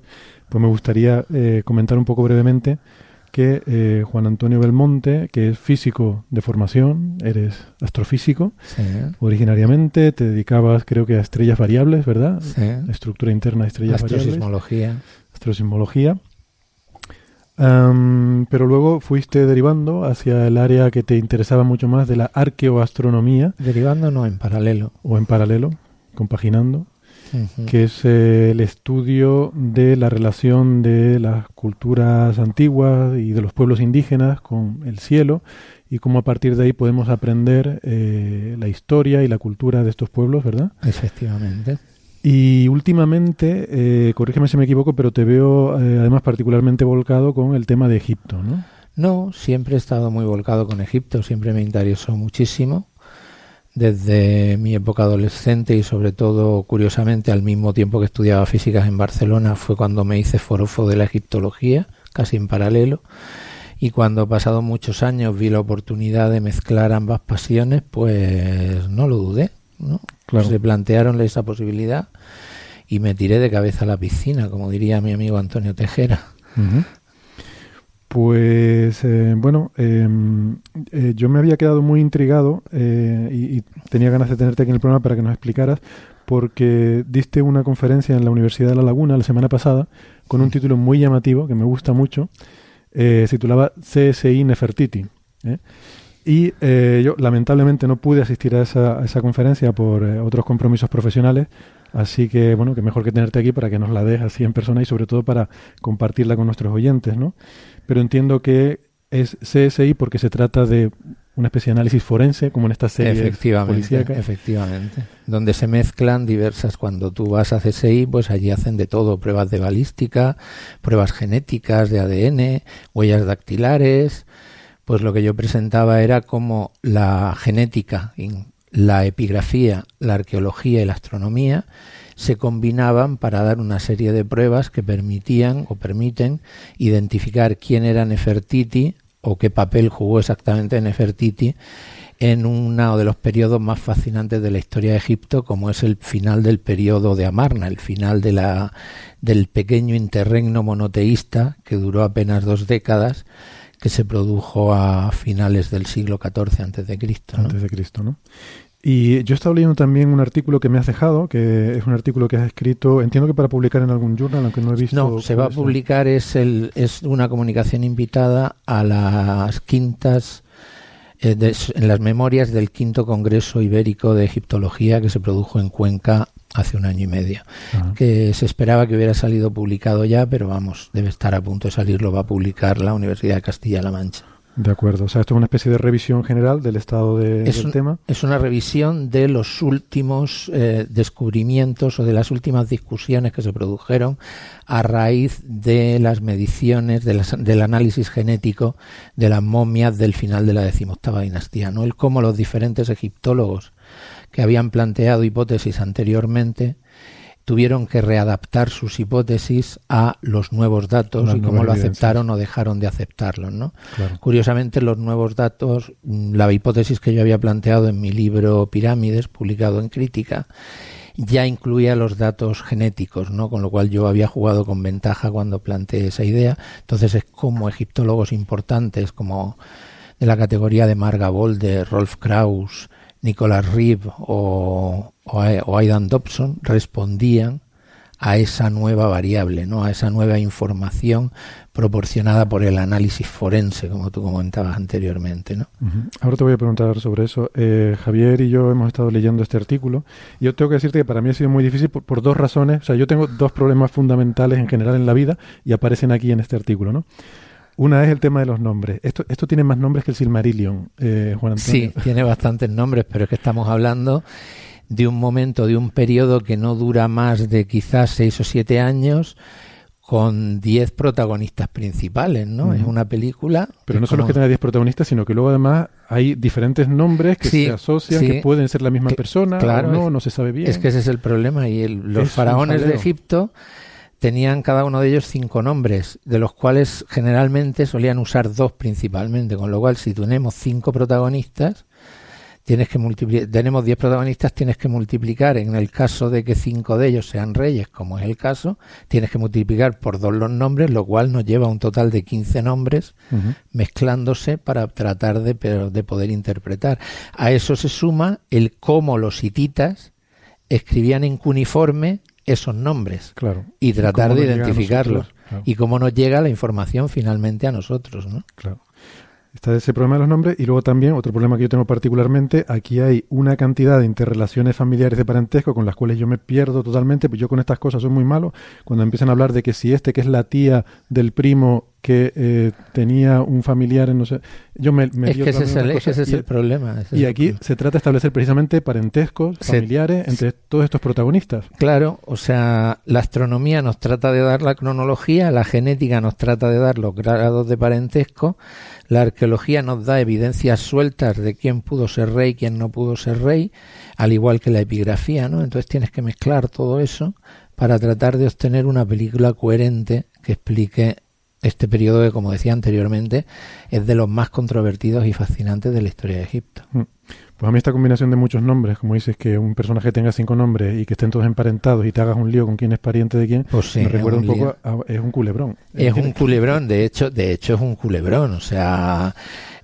pues me gustaría eh, comentar un poco brevemente que eh, Juan Antonio Belmonte, que es físico de formación, eres astrofísico, originariamente te dedicabas creo que a estrellas variables, ¿verdad? Sí. Estructura interna de estrellas Astrosismología. Astrosismología. Pero luego fuiste derivando hacia el área que te interesaba mucho más de la arqueoastronomía. Derivando no, en paralelo. O en paralelo, compaginando que es eh, el estudio de la relación de las culturas antiguas y de los pueblos indígenas con el cielo y cómo a partir de ahí podemos aprender eh, la historia y la cultura de estos pueblos, ¿verdad? Efectivamente. Y últimamente, eh, corrígeme si me equivoco, pero te veo eh, además particularmente volcado con el tema de Egipto, ¿no? No, siempre he estado muy volcado con Egipto, siempre me interesó muchísimo desde mi época adolescente y sobre todo, curiosamente, al mismo tiempo que estudiaba físicas en Barcelona, fue cuando me hice forofo de la egiptología, casi en paralelo. Y cuando pasado muchos años vi la oportunidad de mezclar ambas pasiones, pues no lo dudé. ¿no? Se plantearon esa posibilidad y me tiré de cabeza a la piscina, como diría mi amigo Antonio Tejera. Pues eh, bueno, em, eh, yo me había quedado muy intrigado eh, y, tenía ganas de tenerte aquí en el programa para que nos explicaras, porque diste una conferencia en la Universidad de La Laguna la semana pasada con un título muy llamativo que me gusta mucho, se titulaba CSI Nefertiti. Y eh, yo lamentablemente no pude asistir a esa, a esa conferencia por eh, otros compromisos profesionales, así que bueno, que mejor que tenerte aquí para que nos la des así en persona y sobre todo para compartirla con nuestros oyentes, ¿no? Pero entiendo que es CSI porque se trata de una especie de análisis forense, como en esta serie efectivamente, Efectivamente, donde se mezclan diversas, cuando tú vas a CSI, pues allí hacen de todo, pruebas de balística, pruebas genéticas de ADN, huellas dactilares, pues lo que yo presentaba era como la genética, la epigrafía, la arqueología y la astronomía se combinaban para dar una serie de pruebas que permitían o permiten identificar quién era Nefertiti o qué papel jugó exactamente Nefertiti en uno de los periodos más fascinantes de la historia de Egipto, como es el final del periodo de Amarna, el final de la, del pequeño interregno monoteísta que duró apenas dos décadas que se produjo a finales del siglo XIV antes de Cristo. Antes de Cristo, ¿no? Y yo he estado leyendo también un artículo que me has dejado, que es un artículo que has escrito, entiendo que para publicar en algún journal, aunque no he visto. No, se va a publicar, es, el, es una comunicación invitada a las quintas, eh, en las memorias del quinto Congreso Ibérico de Egiptología que se produjo en Cuenca hace un año y medio, que se esperaba que hubiera salido publicado ya, pero vamos, debe estar a punto de salir, lo va a publicar la Universidad de Castilla-La Mancha. De acuerdo, o sea, esto es una especie de revisión general del estado de, del tema. Es una revisión de los últimos eh, descubrimientos o de las últimas discusiones que se produjeron a raíz de las mediciones, del análisis genético de las momias del final de la decimoctava dinastía, ¿no? El cómo los diferentes egiptólogos que habían planteado hipótesis anteriormente tuvieron que readaptar sus hipótesis a los nuevos datos y cómo lo aceptaron o dejaron de aceptarlos, ¿no? Curiosamente, los nuevos datos, la hipótesis que yo había planteado en mi libro Pirámides, publicado en Crítica, ya incluía los datos genéticos, ¿no? Con lo cual yo había jugado con ventaja cuando planteé esa idea. Entonces es como egiptólogos importantes como de la categoría de Marga Bolde, Rolf Kraus, Nicholas Reeve o, o, Aidan Dobson respondían a esa nueva variable, ¿no? a esa nueva información proporcionada por el análisis forense, como tú comentabas anteriormente. ¿no? Ahora te voy a preguntar sobre eso. Eh, Javier y yo hemos estado leyendo este artículo. Yo tengo que decirte que para mí ha sido muy difícil por, por, dos razones. O sea, yo tengo dos problemas fundamentales en general en la vida y aparecen aquí en este artículo. ¿no? Una es el tema de los nombres. Esto, esto tiene más nombres que el Silmarillion, eh, Juan Antonio. Sí, tiene bastantes nombres, pero es que estamos hablando de un momento, de un periodo que no dura más de quizás seis o siete años, con diez protagonistas principales, ¿no? Es una película. Pero no solo es que tenga diez protagonistas, sino que luego además hay diferentes nombres que se asocian, que pueden ser la misma persona, claro, o no, no se sabe bien. Es que ese es el problema. Y los faraones de Egipto tenían cada uno de ellos cinco nombres, de los cuales generalmente solían usar dos principalmente, con lo cual si tenemos cinco protagonistas, tienes que multiplicar, tenemos diez protagonistas, tienes que multiplicar, en el caso de que cinco de ellos sean reyes, como es el caso, tienes que multiplicar por dos los nombres, lo cual nos lleva a un total de quince nombres mezclándose para tratar de, de poder interpretar. A eso se suma el cómo los hititas escribían en cuneiforme esos nombres claro. y tratar de identificarlos. Y cómo nos llega la información finalmente a nosotros, ¿no? Claro. Está ese problema de los nombres y luego también otro problema que yo tengo particularmente, aquí hay una cantidad de interrelaciones familiares de parentesco con las cuales yo me pierdo totalmente, pues yo con estas cosas soy muy malo, cuando empiezan a hablar de que si este que es la tía del primo que eh, tenía un familiar en no sé, yo me, me es que ese, es el, problema. y aquí se trata de establecer precisamente parentescos familiares entre todos estos protagonistas. Claro, o sea, la astronomía nos trata de dar la cronología, la genética nos trata de dar los grados de parentesco, la arqueología nos da evidencias sueltas de quién pudo ser rey, quién no pudo ser rey, al igual que la epigrafía, ¿no? Entonces tienes que mezclar todo eso para tratar de obtener una película coherente que explique este periodo que, como decía anteriormente, es de los más controvertidos y fascinantes de la historia de Egipto. Mm. Pues a mí esta combinación de muchos nombres, como dices, que un personaje tenga cinco nombres y que estén todos emparentados y te hagas un lío con quién es pariente de quién, pues me recuerda un, poco a, es un culebrón. Es un culebrón, de hecho, de hecho es un culebrón, o sea,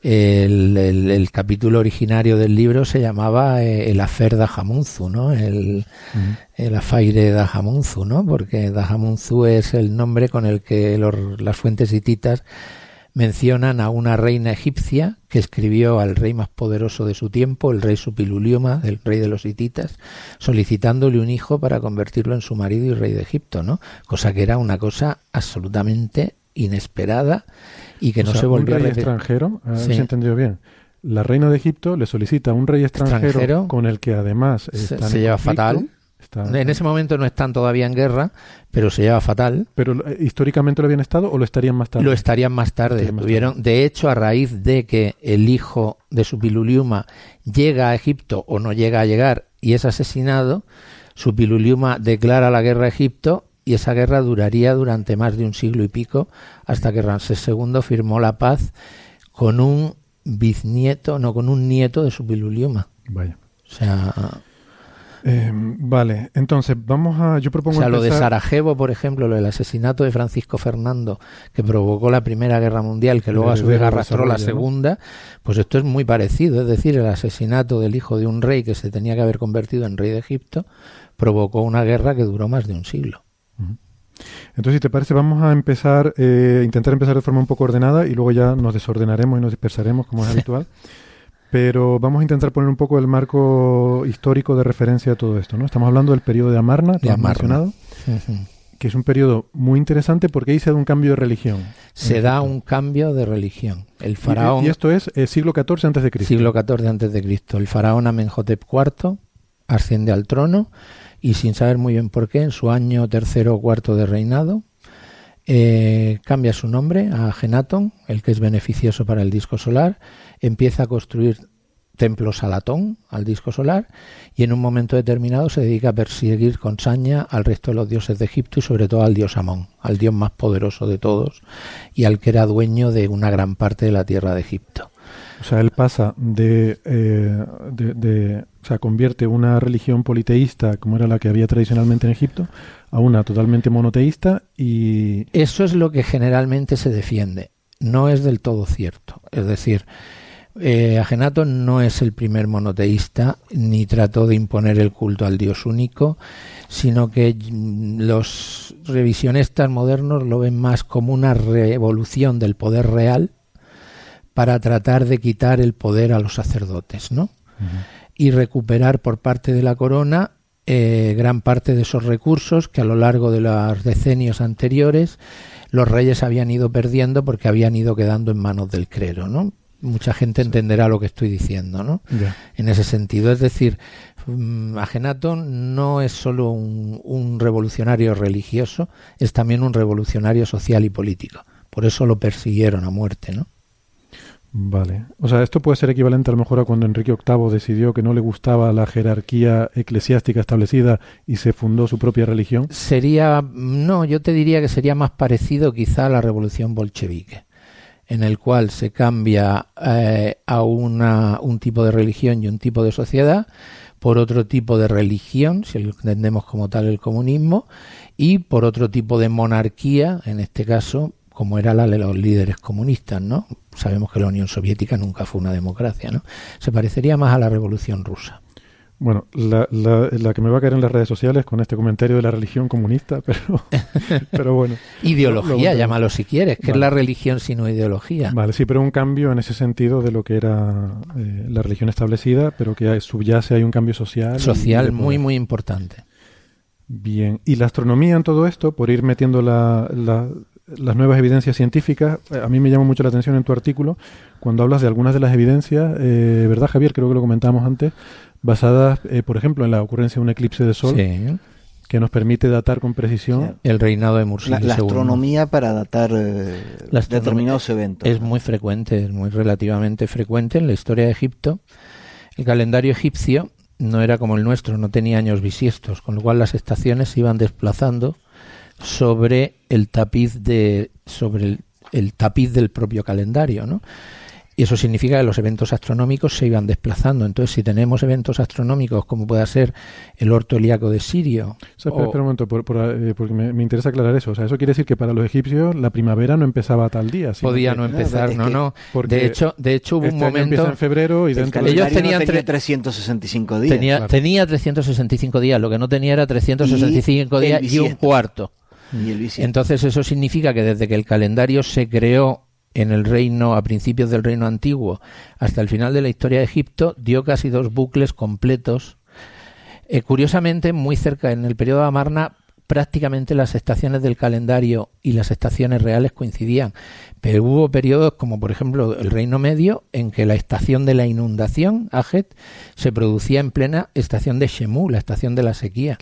el, el, capítulo originario del libro se llamaba eh, El afer Dahamunzu, ¿no? El, el afaire Dahamunzu, ¿no? Porque Dahamunzu es el nombre con el que los, las fuentes hititas mencionan a una reina egipcia que escribió al rey más poderoso de su tiempo, el rey Supiluliuma, el rey de los hititas, solicitándole un hijo para convertirlo en su marido y rey de Egipto, ¿no? Cosa que era una cosa absolutamente inesperada y que no se volvió un rey extranjero, a ver entendido bien. La reina de Egipto le solicita a un rey extranjero, con el que además se, lleva fatal en ese momento no están todavía en guerra, pero se lleva fatal. ¿Pero eh, históricamente lo habían estado o lo estarían más tarde? Lo estarían más tarde. De hecho, a raíz de que el hijo de Supiluliuma llega a Egipto o no llega a llegar y es asesinado, Supiluliuma declara la guerra a Egipto y esa guerra duraría durante más de un siglo y pico hasta que Ramsés II firmó la paz con un bisnieto, no, con un nieto de Supiluliuma. Vaya. O sea, eh, vale, entonces vamos a. Yo propongo. O sea, lo de Sarajevo, por ejemplo, lo del asesinato de Francisco Fernando, que provocó la Primera Guerra Mundial, que luego a su vez arrastró la Segunda, pues esto es muy parecido. Es decir, el asesinato del hijo de un rey que se tenía que haber convertido en rey de Egipto provocó una guerra que duró más de un siglo. Entonces, si te parece, vamos a empezar, eh, intentar empezar de forma un poco ordenada y luego ya nos desordenaremos y nos dispersaremos, como es habitual. Pero vamos a intentar poner un poco el marco histórico de referencia a todo esto, ¿no? Estamos hablando del periodo de Amarna, que has mencionado, que es un periodo muy interesante porque ahí se da un cambio de religión. Se da un cambio de religión. El faraón... Y, esto es eh, siglo XIV antes de Cristo. Siglo XIV antes de Cristo. El faraón Amenhotep IV asciende al trono y sin saber muy bien por qué, en su año tercero o cuarto de reinado, eh, cambia su nombre a Genaton, el que es beneficioso para el disco solar, empieza a construir templos a Latón, al disco solar, y en un momento determinado se dedica a perseguir con saña al resto de los dioses de Egipto y sobre todo al dios Amón, al dios más poderoso de todos y al que era dueño de una gran parte de la tierra de Egipto. O sea, él pasa de, eh, o sea, convierte una religión politeísta, como era la que había tradicionalmente en Egipto, a una totalmente monoteísta y... Eso es lo que generalmente se defiende. No es del todo cierto. Es decir, eh, Agenato no es el primer monoteísta ni trató de imponer el culto al Dios único, sino que los revisionistas modernos lo ven más como una revolución del poder real para tratar de quitar el poder a los sacerdotes, ¿no? Y recuperar por parte de la corona eh, gran parte de esos recursos que a lo largo de los decenios anteriores los reyes habían ido perdiendo porque habían ido quedando en manos del clero, ¿no? Mucha gente entenderá lo que estoy diciendo, ¿no? En ese sentido, es decir, mm, Agenatón no es solo un, un revolucionario religioso, es también un revolucionario social y político. Por eso lo persiguieron a muerte, ¿no? Vale. O sea, esto puede ser equivalente a lo mejor a cuando Enrique VIII decidió que no le gustaba la jerarquía eclesiástica establecida y se fundó su propia religión. Sería, no, yo te diría que sería más parecido quizá a la revolución bolchevique, en el cual se cambia eh, a una, un tipo de religión y un tipo de sociedad por otro tipo de religión, si lo entendemos como tal el comunismo, y por otro tipo de monarquía, en este caso como era la de los líderes comunistas, ¿no? Sabemos que la Unión Soviética nunca fue una democracia, ¿no? Se parecería más a la Revolución Rusa. Bueno, la, la, que me va a caer en las redes sociales con este comentario de la religión comunista, <laughs> pero, pero bueno. ideología, llámalo si quieres, que es la religión sino ideología. Vale, sí, pero un cambio en ese sentido de lo que era eh, la religión establecida, pero que subyace hay un cambio social. Social muy, muy importante. Bien, y la astronomía en todo esto, por ir metiendo la, las nuevas evidencias científicas, eh, a mí me llama mucho la atención en tu artículo cuando hablas de algunas de las evidencias, eh, ¿verdad Javier? Creo que lo comentábamos antes, basadas, eh, por ejemplo, en la ocurrencia de un eclipse de sol. que nos permite datar con precisión el reinado de Murcia. La, astronomía para datar determinados eventos. Es muy frecuente, es muy relativamente frecuente en la historia de Egipto. El calendario egipcio no era como el nuestro, no tenía años bisiestos, con lo cual las estaciones se iban desplazando sobre el tapiz de sobre el, tapiz del propio calendario, ¿no? Y eso significa que los eventos astronómicos se iban desplazando. Entonces, si tenemos eventos astronómicos como pueda ser el orto helíaco de Sirio. espera, un momento, eh, porque me, interesa aclarar eso. O sea, eso quiere decir que para los egipcios la primavera no empezaba tal día. Podía no empezar, no, no. de hecho, de hecho hubo un este momento. en febrero y dentro ellos tenían 365 días. Tenía, tenía 365 días. Lo que no tenía era 365 días y un cuarto. Entonces eso significa que desde que el calendario se creó en el reino, a principios del reino antiguo, hasta el final de la historia de Egipto, dio casi dos bucles completos. Eh, curiosamente, muy cerca, en el periodo de Amarna, prácticamente las estaciones del calendario y las estaciones reales coincidían. Pero hubo periodos, como por ejemplo el Reino Medio, en que la estación de la inundación, Ajet, se producía en plena estación de Shemu, la estación de la sequía.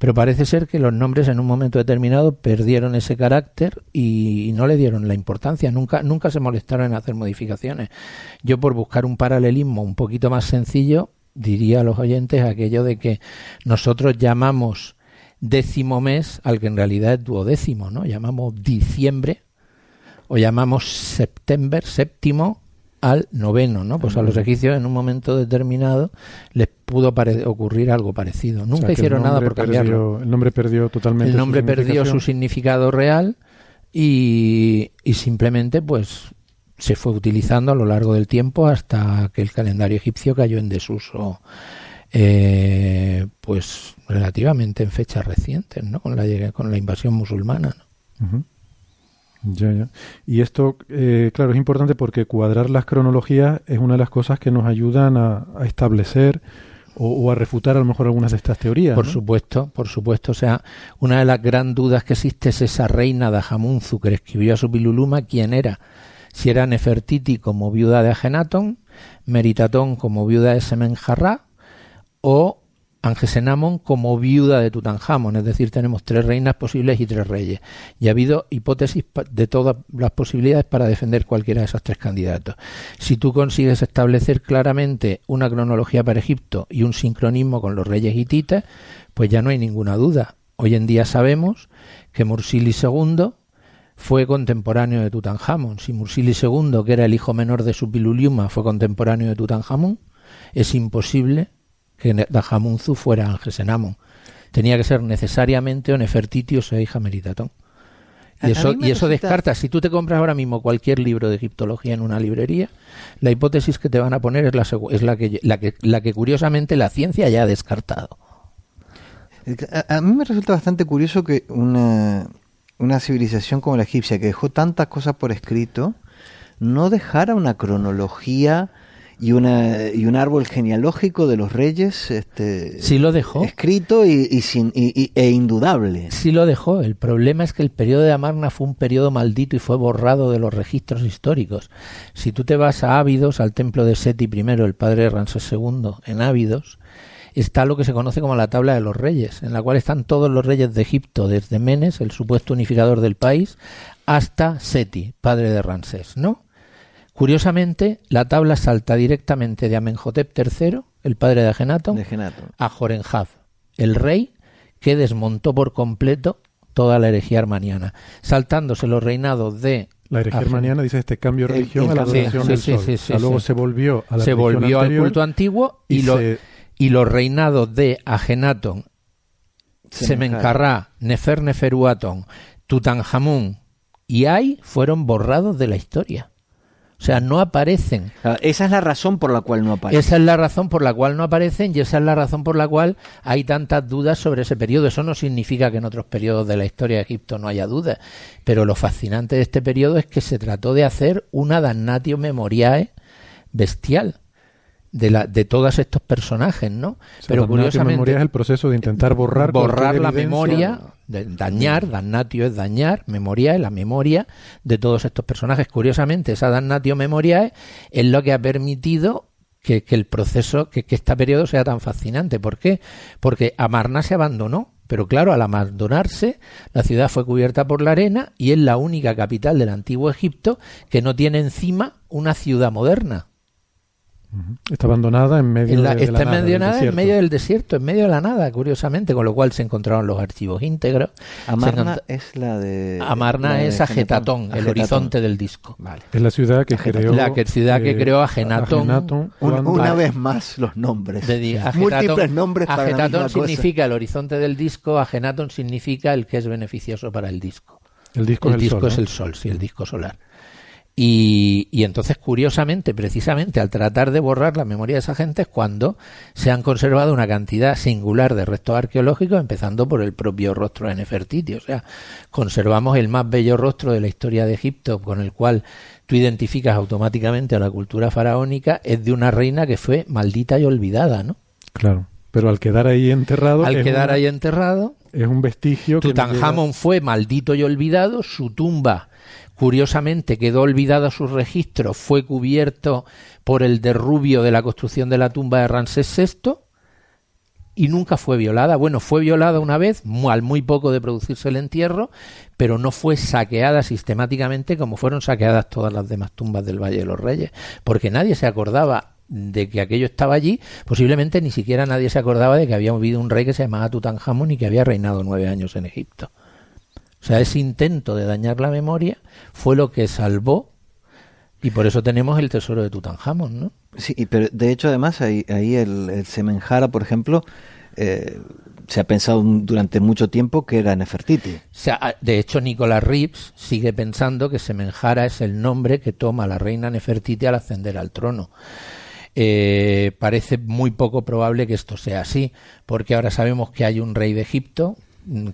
Pero parece ser que los nombres en un momento determinado perdieron ese carácter y no le dieron la importancia, nunca, nunca se molestaron en hacer modificaciones. Yo por buscar un paralelismo un poquito más sencillo, diría a los oyentes aquello de que nosotros llamamos décimo mes al que en realidad es duodécimo, ¿no? Llamamos diciembre o llamamos septiembre, séptimo al noveno, ¿no? Pues a los egipcios en un momento determinado les pudo ocurrir algo parecido. Nunca hicieron nada por cambiarlo. el nombre perdió totalmente. El nombre perdió su significado real y, y simplemente, pues, se fue utilizando a lo largo del tiempo hasta que el calendario egipcio cayó en desuso. Eh, pues relativamente en fechas recientes, ¿no? Con la, con la invasión musulmana. ¿no? Ya, ya. Y esto, eh, claro, es importante porque cuadrar las cronologías es una de las cosas que nos ayudan a, establecer o, a refutar a lo mejor algunas de estas teorías. Por supuesto, por supuesto. O sea, una de las gran dudas que existe es esa reina de Ajamunzu que escribió a su Piluluma, quién era. Si era Nefertiti como viuda de Agenatón, Meritatón como viuda de Semenjarrá, o Angesenamon como viuda de Tutankamón, es decir, tenemos tres reinas posibles y tres reyes. Y ha habido hipótesis de todas las posibilidades para defender cualquiera de esos tres candidatos. Si tú consigues establecer claramente una cronología para Egipto y un sincronismo con los reyes hititas, pues ya no hay ninguna duda. Hoy en día sabemos que Mursili II fue contemporáneo de Tutankamón. Si Mursili II, que era el hijo menor de su Piluliuma, fue contemporáneo de Tutankamón, es imposible que Dajamunzu fuera Angesenamon. Tenía que ser necesariamente o Nefertiti o hija Meritatón. Y eso, y eso descarta, si tú te compras ahora mismo cualquier libro de egiptología en una librería, la hipótesis que te van a poner es la, es la, que, la, que, la que curiosamente la ciencia ya ha descartado. A, mí me resulta bastante curioso que una, una civilización como la egipcia, que dejó tantas cosas por escrito, no dejara una cronología y, una, y un árbol genealógico de los reyes este, sí lo dejó. escrito y, sin, e indudable. Sí lo dejó. El problema es que el periodo de Amarna fue un periodo maldito y fue borrado de los registros históricos. Si tú te vas a Ávidos al templo de Seti I el padre de Ramsés II en Ávidos está lo que se conoce como la tabla de los reyes, en la cual están todos los reyes de Egipto, desde Menes, el supuesto unificador del país, hasta Seti, padre de Ramsés, ¿no? Curiosamente, la tabla salta directamente de Amenhotep III, el padre de Agenaton, a Jorenhaf, el rey que desmontó por completo toda la herejía armaniana, saltándose los reinados de la herejía armaniana dice este cambio de religión a la adoración del sol. luego se volvió a la se volvió al culto antiguo y, y, los reinados de Agenaton, Semencarrá, Nefer Neferuaton, Tutanhamón y Ay fueron borrados de la historia. O sea, no aparecen. Esa es la razón por la cual no aparecen. Esa es la razón por la cual no aparecen y esa es la razón por la cual hay tantas dudas sobre ese periodo. Eso no significa que en otros periodos de la historia de Egipto no haya dudas. Pero lo fascinante de este periodo es que se trató de hacer una damnatio memoriae bestial de, la, de todos estos personajes, ¿no? Pero curiosamente memoria es el proceso de intentar borrar borrar la memoria, de dañar, damnatio es dañar, memoria es la memoria de todos estos personajes. Curiosamente, esa damnatio memoria es lo que ha permitido que, que el proceso, que, que este periodo sea tan fascinante. ¿Por qué? Porque Amarna se abandonó, pero claro, al abandonarse, la ciudad fue cubierta por la arena y es la única capital del antiguo Egipto que no tiene encima una ciudad moderna. Está abandonada en medio, de, está la nada, en medio del desierto, en medio de la nada, curiosamente, con lo cual se encontraron los archivos íntegros. Amarna es la de. Amarna es Agetatón, el horizonte del disco. Es la ciudad que creó. La ciudad que eh, creó Agenatón. una vez más los nombres. Múltiples nombres para Agetatón significa el horizonte del disco, Agenatón significa el que es beneficioso para el disco. El disco, el es, disco el es el sol, sí, el disco solar. Y, y, entonces, curiosamente, precisamente al tratar de borrar la memoria de esa gente es cuando se han conservado una cantidad singular de restos arqueológicos, empezando por el propio rostro de Nefertiti. O sea, conservamos el más bello rostro de la historia de Egipto, con el cual tú identificas automáticamente a la cultura faraónica, es de una reina que fue maldita y olvidada, ¿no? Claro. Pero al quedar ahí enterrado. Al quedar ahí enterrado. Es un vestigio. Tutankamón fue maldito y olvidado. Su tumba, curiosamente, quedó olvidada su registro. Fue cubierto por el derrubio de la construcción de la tumba de Ramsés VI. Y nunca fue violada. Bueno, fue violada una vez, al muy poco de producirse el entierro, pero no fue saqueada sistemáticamente como fueron saqueadas todas las demás tumbas del Valle de los Reyes, porque nadie se acordaba de que aquello estaba allí, posiblemente ni siquiera nadie se acordaba de que había habido un rey que se llamaba Tutankamón y que había reinado nueve años en Egipto. O sea, ese intento de dañar la memoria fue lo que salvó y por eso tenemos el tesoro de Tutankamón, ¿no? Sí, pero de hecho además ahí, ahí el, el Semenjara, por ejemplo, eh, se ha pensado durante mucho tiempo que era Nefertiti. O sea, de hecho, Nicolás Rips sigue pensando que Semenjara es el nombre que toma la reina Nefertiti al ascender al trono. Eh, parece muy poco probable que esto sea así, porque ahora sabemos que hay un rey de Egipto,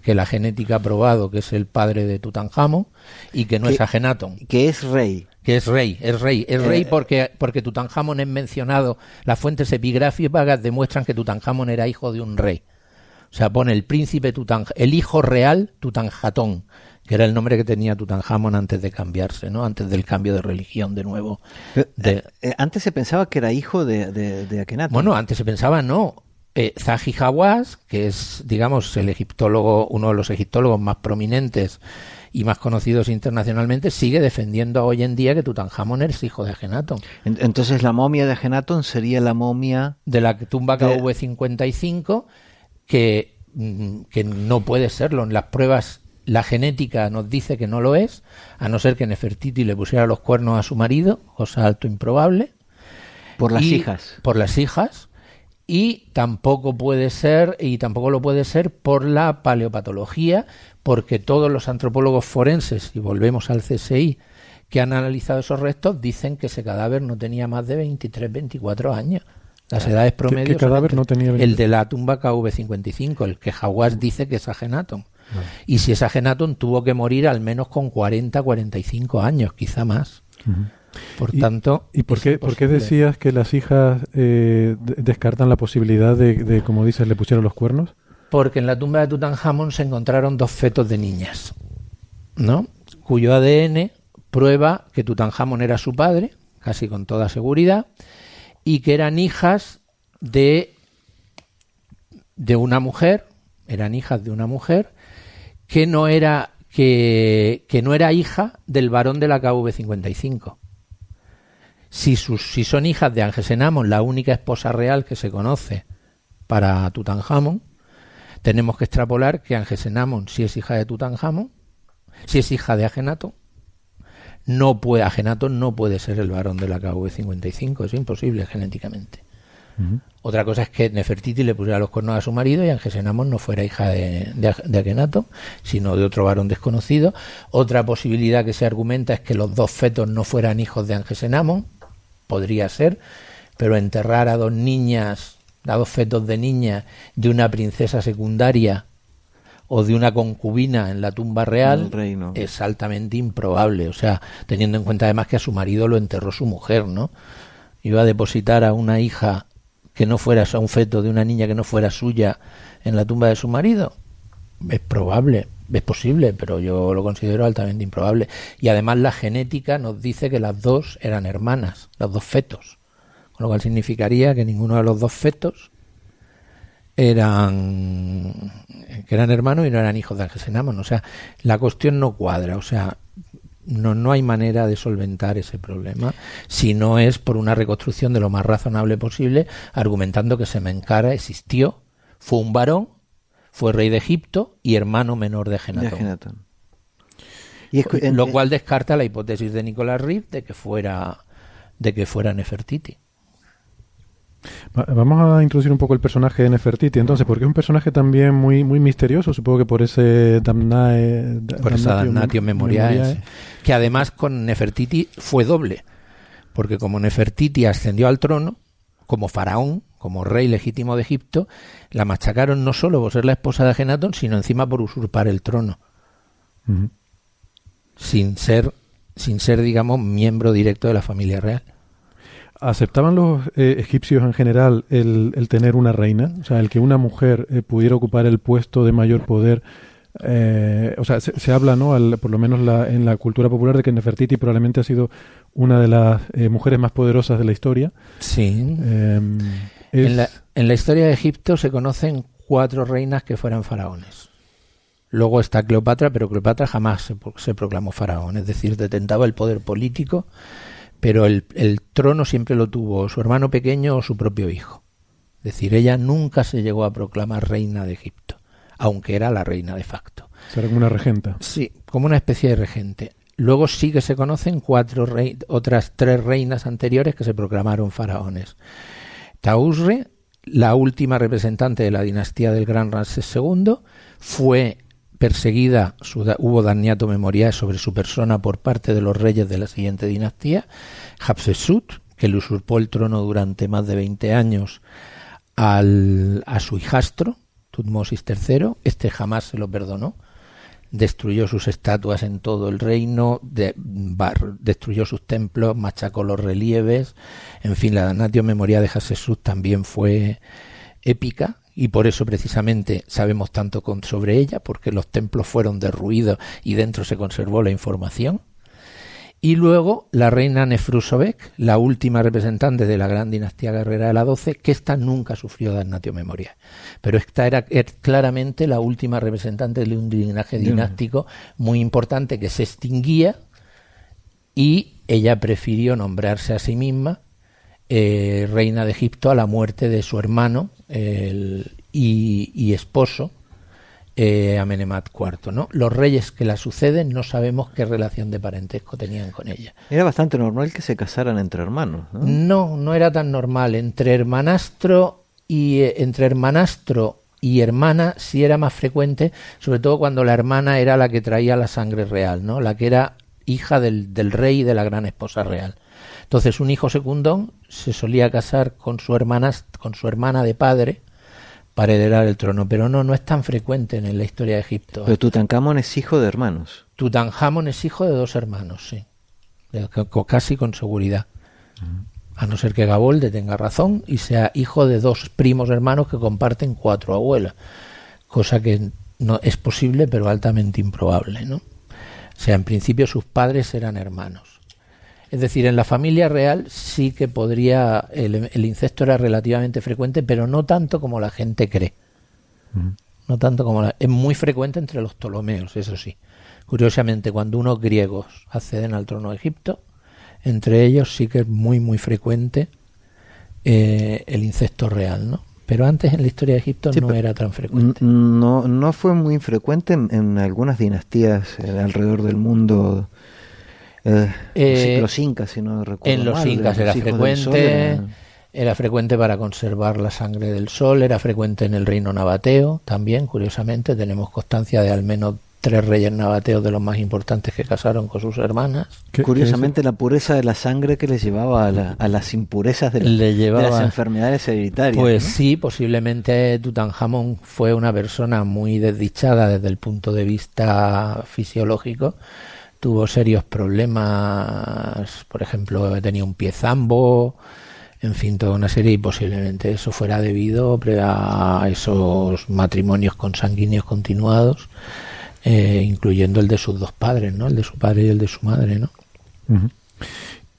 que la genética ha probado que es el padre de Tutankamón y que no es Agenatón. Que es rey. Que es rey, es rey. Es rey eh, porque, porque Tutankamón es mencionado. Las fuentes epigráficas demuestran que Tutankamón era hijo de un rey. O sea, pone el príncipe Tutanj el hijo real Tutanjatón que era el nombre que tenía Tutankamón antes de cambiarse, ¿no? Antes del cambio de religión de nuevo. Eh, eh, antes se pensaba que era hijo de, de, Akenatón. Bueno, antes se pensaba no. Eh, Zahi Hawass, que es, digamos, el egiptólogo, uno de los egiptólogos más prominentes y más conocidos internacionalmente, sigue defendiendo hoy en día que Tutankamón es hijo de Akenatón. Entonces la momia de Akenatón sería la momia de la tumba KV55 que, mm, que no puede serlo. En las pruebas la genética nos dice que no lo es, a no ser que Nefertiti le pusiera los cuernos a su marido, cosa alto improbable. Por las hijas. Por las hijas. Y tampoco puede ser, y tampoco lo puede ser por la paleopatología, porque todos los antropólogos forenses, y volvemos al CSI, que han analizado esos restos, dicen que ese cadáver no tenía más de 23, 24 años. Las edades promedio. ¿Qué, cadáver no tenía El de la tumba KV55, el que Jaguars dice que es Agenatón. Y si es Agenatón tuvo que morir al menos con 40, 45 años, quizá más. Por tanto. ¿Y por qué, por qué decías que las hijas eh, descartan la posibilidad de, como dices, le pusieron los cuernos? Porque en la tumba de Tutankamón se encontraron dos fetos de niñas, ¿no? Cuyo ADN prueba que Tutankamón era su padre, casi con toda seguridad, y que eran hijas de, de una mujer, eran hijas de una mujer que no era que, que no era hija del varón de la KV55. Si, sus, si son hijas de Angesenamon, la única esposa real que se conoce para Tutankamón, tenemos que extrapolar que Angesenamon, si es hija de Tutankamón, si es hija de Agenato, no puede, Agenato no puede ser el varón de la KV55, es imposible genéticamente. Otra cosa es que Nefertiti le pusiera los cuernos a su marido y Angesenamon no fuera hija de, de, Akenato, sino de otro varón desconocido. Otra posibilidad que se argumenta es que los dos fetos no fueran hijos de Angesenamon, podría ser, pero enterrar a dos niñas, a dos fetos de niña de una princesa secundaria o de una concubina en la tumba real es altamente improbable. O sea, teniendo en cuenta además que a su marido lo enterró su mujer, ¿no? Iba a depositar a una hija que no fuera a un feto de una niña que no fuera suya en la tumba de su marido? Es probable, es posible, pero yo lo considero altamente improbable. Y además la genética nos dice que las dos eran hermanas, los dos fetos. Con lo cual significaría que ninguno de los dos fetos eran que eran hermanos y no eran hijos de Angesenamon. O sea, la cuestión no cuadra. O sea, no, no hay manera de solventar ese problema si no es por una reconstrucción de lo más razonable posible, argumentando que Semencara existió, fue un varón, fue rey de Egipto y hermano menor de Genatón. Y lo cual descarta la hipótesis de Nicolás Riff de que fuera de que fuera Nefertiti. Vamos a introducir un poco el personaje de Nefertiti, entonces, porque es un personaje también muy muy misterioso, supongo que por ese Damnae, por esa Damnatio Memoriae, que además con Nefertiti fue doble, porque como Nefertiti ascendió al trono como faraón, como rey legítimo de Egipto, la machacaron no solo por ser la esposa de Agenatón, sino encima por usurpar el trono, sin ser sin ser digamos miembro directo de la familia real. ¿Aceptaban los eh, egipcios en general el, tener una reina? O sea, el que una mujer eh, pudiera ocupar el puesto de mayor poder. Eh, o sea, se, habla, ¿no? por lo menos en la cultura popular, de que Nefertiti probablemente ha sido una de las mujeres más poderosas de la historia. Sí. En, la, en la historia de Egipto se conocen cuatro reinas que fueran faraones. Luego está Cleopatra, pero Cleopatra jamás se, se proclamó faraón, es decir, detentaba el poder político pero el, trono siempre lo tuvo su hermano pequeño o su propio hijo. Es decir, ella nunca se llegó a proclamar reina de Egipto, aunque era la reina de facto. Era como una regenta. Sí, como una especie de regente. Luego sí que se conocen cuatro otras tres reinas anteriores que se proclamaron faraones. Tausre, la última representante de la dinastía del Gran Ramsés II, fue perseguida, hubo dañato memorial sobre su persona por parte de los reyes de la siguiente dinastía, Hatshepsut, que le usurpó el trono durante más de 20 años al, a su hijastro, Tutmosis III, este jamás se lo perdonó, destruyó sus estatuas en todo el reino, destruyó sus templos, machacó los relieves, en fin, la danatio memoria de Hatshepsut también fue épica y por eso precisamente sabemos tanto con, sobre ella, porque los templos fueron derruidos y dentro se conservó la información. Y luego la reina Nefrusobek, la última representante de la gran dinastía guerrera de la doce, que esta nunca sufrió damnatio memoria. Pero esta era, claramente la última representante de un linaje dinástico muy importante que se extinguía y ella prefirió nombrarse a sí misma eh, reina de Egipto a la muerte de su hermano y, esposo eh, Amenemat IV. ¿no? Los reyes que la suceden no sabemos qué relación de parentesco tenían con ella. Era bastante normal que se casaran entre hermanos. No, no, no era tan normal. Entre hermanastro y eh, entre hermanastro y hermana sí era más frecuente, sobre todo cuando la hermana era la que traía la sangre real, ¿no? La que era hija del, del rey y de la gran esposa real. Entonces un hijo secundón se solía casar con su hermana, con su hermana de padre para heredar el trono, pero no, no es tan frecuente en la historia de Egipto. Pero Tutankamón es hijo de hermanos. Tutankamón es hijo de dos hermanos, sí, casi con seguridad. A no ser que Gabolde tenga razón y sea hijo de dos primos hermanos que comparten cuatro abuelas, cosa que no es posible pero altamente improbable, ¿no? O sea, en principio sus padres eran hermanos. Es decir, en la familia real sí que podría, el, incesto era relativamente frecuente, pero no tanto como la gente cree. No tanto como la, es muy frecuente entre los Ptolomeos, eso sí. Curiosamente, cuando unos griegos acceden al trono de Egipto, entre ellos sí que es muy, muy frecuente eh, el incesto real, ¿no? Pero antes en la historia de Egipto no era tan frecuente. No, no fue muy frecuente en, algunas dinastías eh, alrededor del mundo eh, eh, los incas, si no recuerdo En los incas era frecuente, era... frecuente para conservar la sangre del sol, era frecuente en el reino nabateo también, curiosamente, tenemos constancia de al menos tres reyes nabateos de los más importantes que casaron con sus hermanas. Curiosamente, la pureza de la sangre que les llevaba a, las impurezas de, las enfermedades hereditarias. Pues sí, posiblemente Tutankamón fue una persona muy desdichada desde el punto de vista fisiológico tuvo serios problemas, por ejemplo, tenía un pie zambo, en fin, toda una serie y posiblemente eso fuera debido a esos matrimonios consanguíneos continuados, eh, incluyendo el de sus dos padres, ¿no? El de su padre y el de su madre, ¿no?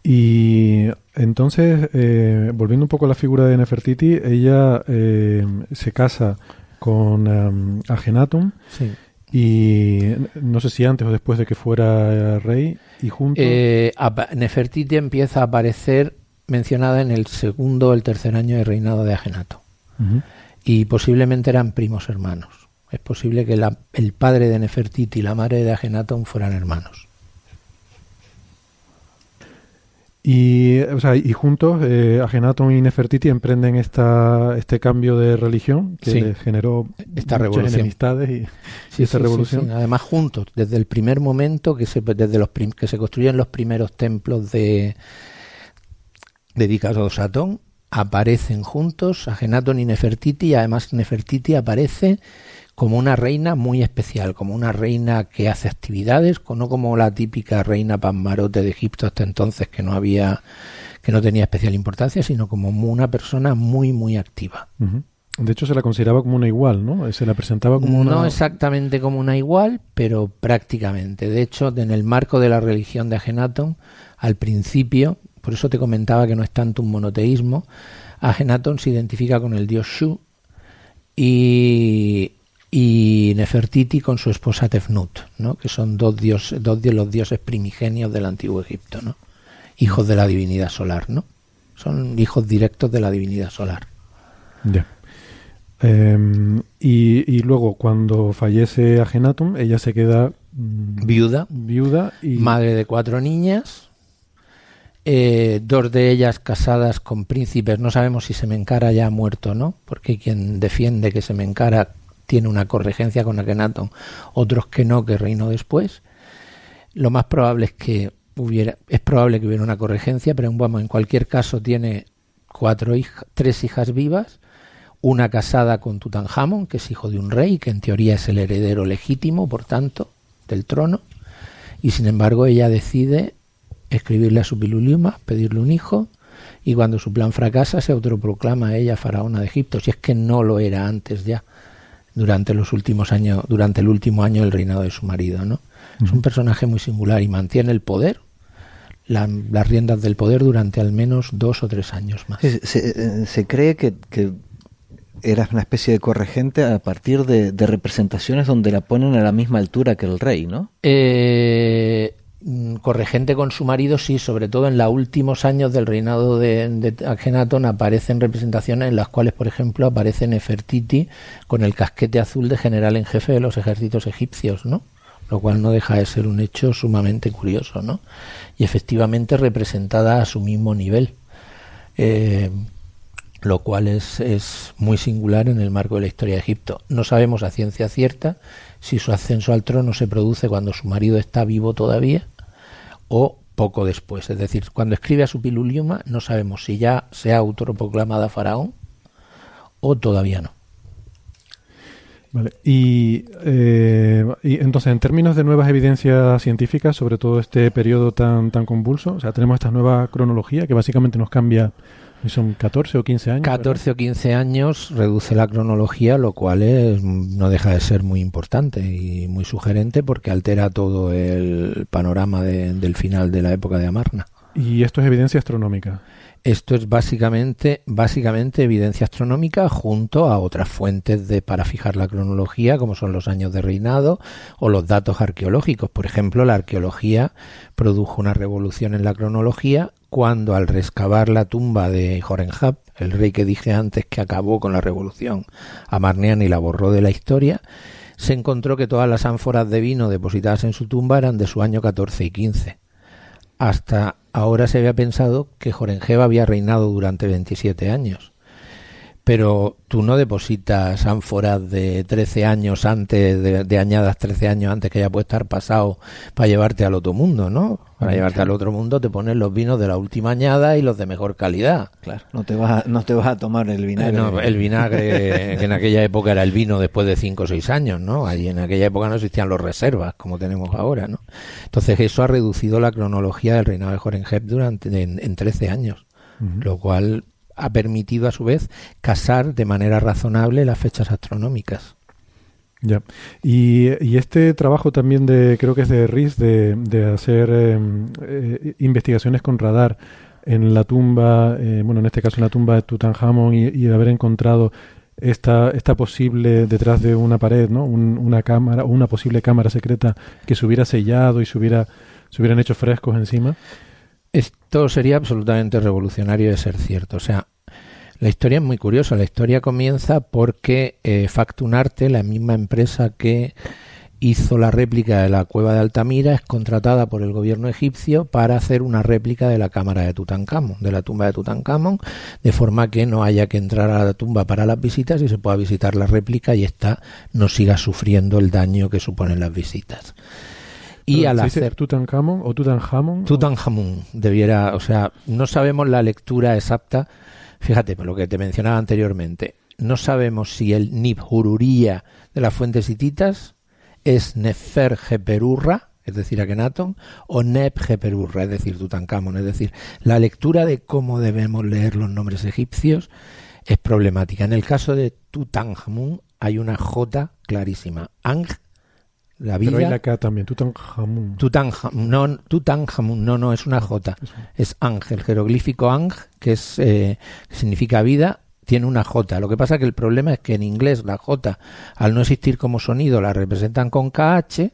Y entonces, eh, volviendo un poco a la figura de Nefertiti, ella eh, se casa con um, Agenatum. Sí y no sé si antes o después de que fuera rey y junto. Eh, Nefertiti empieza a aparecer mencionada en el segundo o el tercer año de reinado de Agenato. Y posiblemente eran primos hermanos. Es posible que el padre de Nefertiti y la madre de Agenaton fueran hermanos. Y, o sea, y juntos, eh, Agenaton y Nefertiti emprenden esta, este cambio de religión que generó esta revolución. enemistades y, <laughs> esta revolución. Además, juntos, desde el primer momento que se, desde los que se construyen los primeros templos de dedicados a Atón, aparecen juntos Agenaton y Nefertiti, y además Nefertiti aparece como una reina muy especial, como una reina que hace actividades, no como la típica reina Pammarote de Egipto hasta entonces que no había, que no tenía especial importancia, sino como una persona muy muy activa. De hecho, se la consideraba como una igual, ¿no? Se la presentaba como una... No exactamente como una igual, pero prácticamente. De hecho, en el marco de la religión de Agenatón, al principio, por eso te comentaba que no es tanto un monoteísmo, Agenatón se identifica con el dios Shu y y Nefertiti con su esposa Tefnut, ¿no? que son dos, dios, dos de los dioses primigenios del antiguo Egipto, ¿no? hijos de la divinidad solar, ¿no? son hijos directos de la divinidad solar. Ya. Em, y, luego, cuando fallece Agenatum, ella se queda mm, viuda, viuda y... madre de cuatro niñas, eh, dos de ellas casadas con príncipes. No sabemos si se me encara ya muerto, ¿no? Porque quien defiende que se me encara tiene una corregencia con Akenaton, otros que no, que reinó después. Lo más probable es que hubiera, es probable que hubiera una corregencia, pero en cualquier caso tiene cuatro hijas, tres hijas vivas, una casada con Tutankamón, que es hijo de un rey, que en teoría es el heredero legítimo, por tanto, del trono, y sin embargo ella decide escribirle a su piluliuma, pedirle un hijo, y cuando su plan fracasa se autoproclama ella faraona de Egipto, si es que no lo era antes ya durante los últimos años, durante el último año del reinado de su marido, ¿no? Es un personaje muy singular y mantiene el poder, las riendas del poder durante al menos dos o tres años más. Se, eh, cree que, que, era una especie de corregente a partir de, de, representaciones donde la ponen a la misma altura que el rey, ¿no? Eh, corregente con su marido, sí, sobre todo en los últimos años del reinado de, de aparecen representaciones en las cuales, por ejemplo, aparece Nefertiti con el casquete azul de general en jefe de los ejércitos egipcios, ¿no? Lo cual no deja de ser un hecho sumamente curioso, ¿no? Y efectivamente representada a su mismo nivel. Eh, lo cual es, es muy singular en el marco de la historia de Egipto. No sabemos a ciencia cierta si su ascenso al trono se produce cuando su marido está vivo todavía o poco después. Es decir, cuando escribe a su piluliuma no sabemos si ya se ha autoproclamada faraón o todavía no. Vale. Y, eh, y, entonces, en términos de nuevas evidencias científicas sobre todo este periodo tan, tan convulso, o sea, tenemos esta nueva cronología que básicamente nos cambia son 14 o 15 años. 14 o 15 años reduce la cronología, lo cual es, no deja de ser muy importante y muy sugerente porque altera todo el panorama del final de la época de Amarna. ¿Y esto es evidencia astronómica? Esto es básicamente, básicamente evidencia astronómica junto a otras fuentes de, para fijar la cronología, como son los años de reinado o los datos arqueológicos. Por ejemplo, la arqueología produjo una revolución en la cronología cuando al rescavar la tumba de Jorenhab, el rey que dije antes que acabó con la revolución amarneana y la borró de la historia, se encontró que todas las ánforas de vino depositadas en su tumba eran de su año 14 y 15. Hasta ahora se había pensado que Jorenheb había reinado durante 27 años pero tú no depositas ánforas de 13 años antes, de, añadas 13 años antes que ya puede estar pasado para llevarte al otro mundo, ¿no? Para llevarte al otro mundo te pones los vinos de la última añada y los de mejor calidad. Claro, no te vas a, no te vas a tomar el vinagre. no, el vinagre que en aquella época era el vino después de 5 o 6 años, ¿no? Allí en aquella época no existían los reservas como tenemos ahora, ¿no? Entonces eso ha reducido la cronología del reinado de Jorenheb durante en, 13 años, lo cual ha permitido a su vez casar de manera razonable las fechas astronómicas. Ya. Y, este trabajo también de, creo que es de RIS, de, hacer em, eh, investigaciones con radar en la tumba, eh, bueno, en este caso en la tumba de Tutankamón y, y haber encontrado esta, esta posible, detrás de una pared, ¿no? una cámara, una posible cámara secreta que se hubiera sellado y se, hubiera, se hubieran hecho frescos encima. Esto sería absolutamente revolucionario de ser cierto. O sea, la historia es muy curiosa. La historia comienza porque eh, Factunarte, la misma empresa que hizo la réplica de la cueva de Altamira, es contratada por el gobierno egipcio para hacer una réplica de la cámara de Tutankamón, de la tumba de Tutankamón, de forma que no haya que entrar a la tumba para las visitas y se pueda visitar la réplica y esta no siga sufriendo el daño que suponen las visitas. Y al hacer Tutankamón o Tutanhamón, Tutanhamón debiera, o sea, no sabemos la lectura exacta. Fíjate, por lo que te mencionaba anteriormente, no sabemos si el Nibhururía de las fuentes hititas es Nefer Geperurra, es decir, Akenaton, o Neb Geperurra, es decir, Tutankamón. Es decir, la lectura de cómo debemos leer los nombres egipcios es problemática. En el caso de Tutankamón hay una J clarísima. Ang, la vida. Pero hay la también, Tutankamón. Tutankamón, no, Tutankamón, no, no, es una J. Es Ang, el jeroglífico Ang, que es, eh, significa vida, tiene una J. Lo que pasa es que el problema es que en inglés la J, al no existir como sonido, la representan con KH.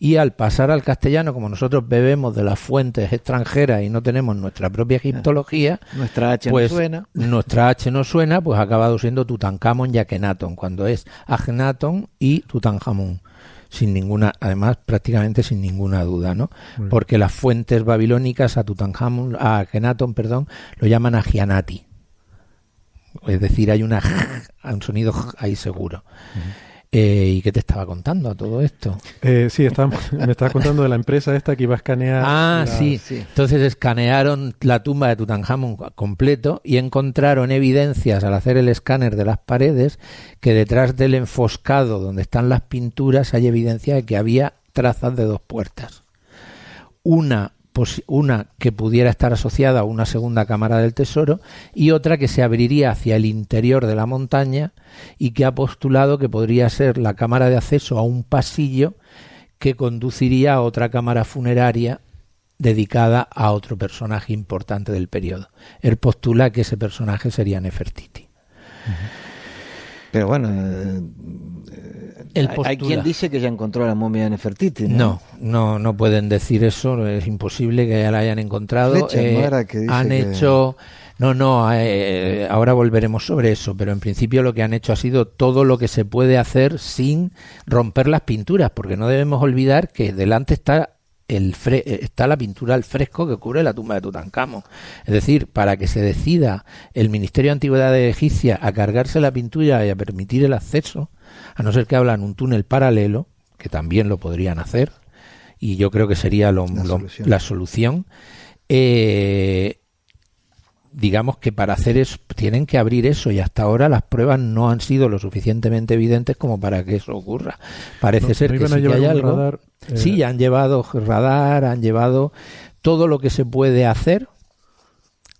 Y al pasar al castellano, como nosotros bebemos de las fuentes extranjeras y no tenemos nuestra propia egiptología, nuestra H pues, no suena. Nuestra H no suena, pues ha acabado siendo Tutankamón y Akenaton, cuando es Agnaton y Tutankamón sin ninguna, además prácticamente sin ninguna duda, ¿no? Porque las fuentes babilónicas a Tutankamón, a Akenaton, perdón, lo llaman Agianati. Es decir, hay una <laughs> un sonido <laughs> ahí seguro. Eh, ¿Y qué te estaba contando a todo esto? Eh, sí, me estaba contando de la empresa esta que iba a escanear. Ah, sí. Entonces escanearon la tumba de Tutankamón completo y encontraron evidencias al hacer el escáner de las paredes que detrás del enfoscado donde están las pinturas hay evidencia de que había trazas de dos puertas. Una una que pudiera estar asociada a una segunda cámara del tesoro y otra que se abriría hacia el interior de la montaña y que ha postulado que podría ser la cámara de acceso a un pasillo que conduciría a otra cámara funeraria dedicada a otro personaje importante del periodo. Él postula que ese personaje sería Nefertiti. Pero bueno, eh, hay quien dice que ya encontró la momia de Nefertiti. ¿no? no, no, pueden decir eso, es imposible que ya la hayan encontrado. Eh, han hecho... No, no, eh, ahora volveremos sobre eso, pero en principio lo que han hecho ha sido todo lo que se puede hacer sin romper las pinturas, porque no debemos olvidar que delante está el está la pintura al fresco que cubre la tumba de Tutankamón. Es decir, para que se decida el Ministerio de Antigüedades Egipcia a cargarse la pintura y a permitir el acceso, a no ser que hablan un túnel paralelo, que también lo podrían hacer, y yo creo que sería la solución, eh, digamos que para hacer eso tienen que abrir eso y hasta ahora las pruebas no han sido lo suficientemente evidentes como para que eso ocurra. Parece ser que sí que hay algo. Sí, eh, han llevado radar, han llevado todo lo que se puede hacer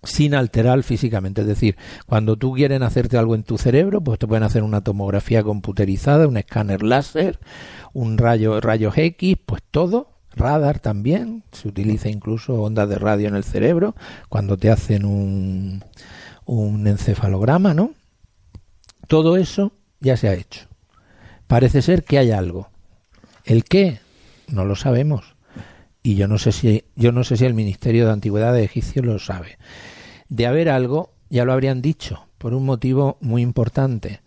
sin alterar físicamente. Es decir, cuando tú quieren hacerte algo en tu cerebro, pues te pueden hacer una tomografía computerizada, un escáner láser, un rayo, rayos X, pues todo, radar también, se utiliza incluso ondas de radio en el cerebro cuando te hacen un, un encefalograma, ¿no? Todo eso ya se ha hecho. Parece ser que hay algo. ¿El qué? No lo sabemos. Y yo no sé si yo no sé si el Ministerio de Antigüedad de Egipcio lo sabe de haber algo, ya lo habrían dicho, por un motivo muy importante,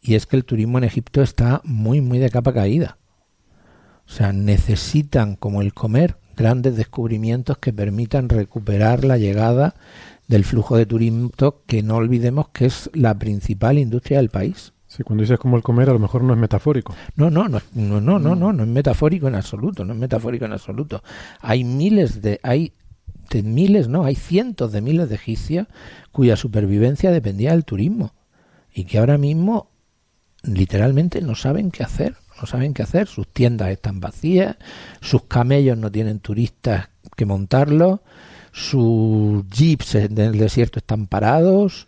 y es que el turismo en Egipto está muy, muy de capa caída. O sea, necesitan, como el comer, grandes descubrimientos que permitan recuperar la llegada del flujo de turismo, que no olvidemos que es la principal industria del país. Sí, cuando dices como el comer, a lo mejor no es metafórico. No, no, no, no, no, no, no, no es metafórico en absoluto, no es metafórico en absoluto. Hay miles de, hay miles, no, hay cientos de miles de egipcios cuya supervivencia dependía del turismo y que ahora mismo literalmente no saben qué hacer, no saben qué hacer, sus tiendas están vacías, sus camellos no tienen turistas que montarlos, sus jeeps en el desierto están parados,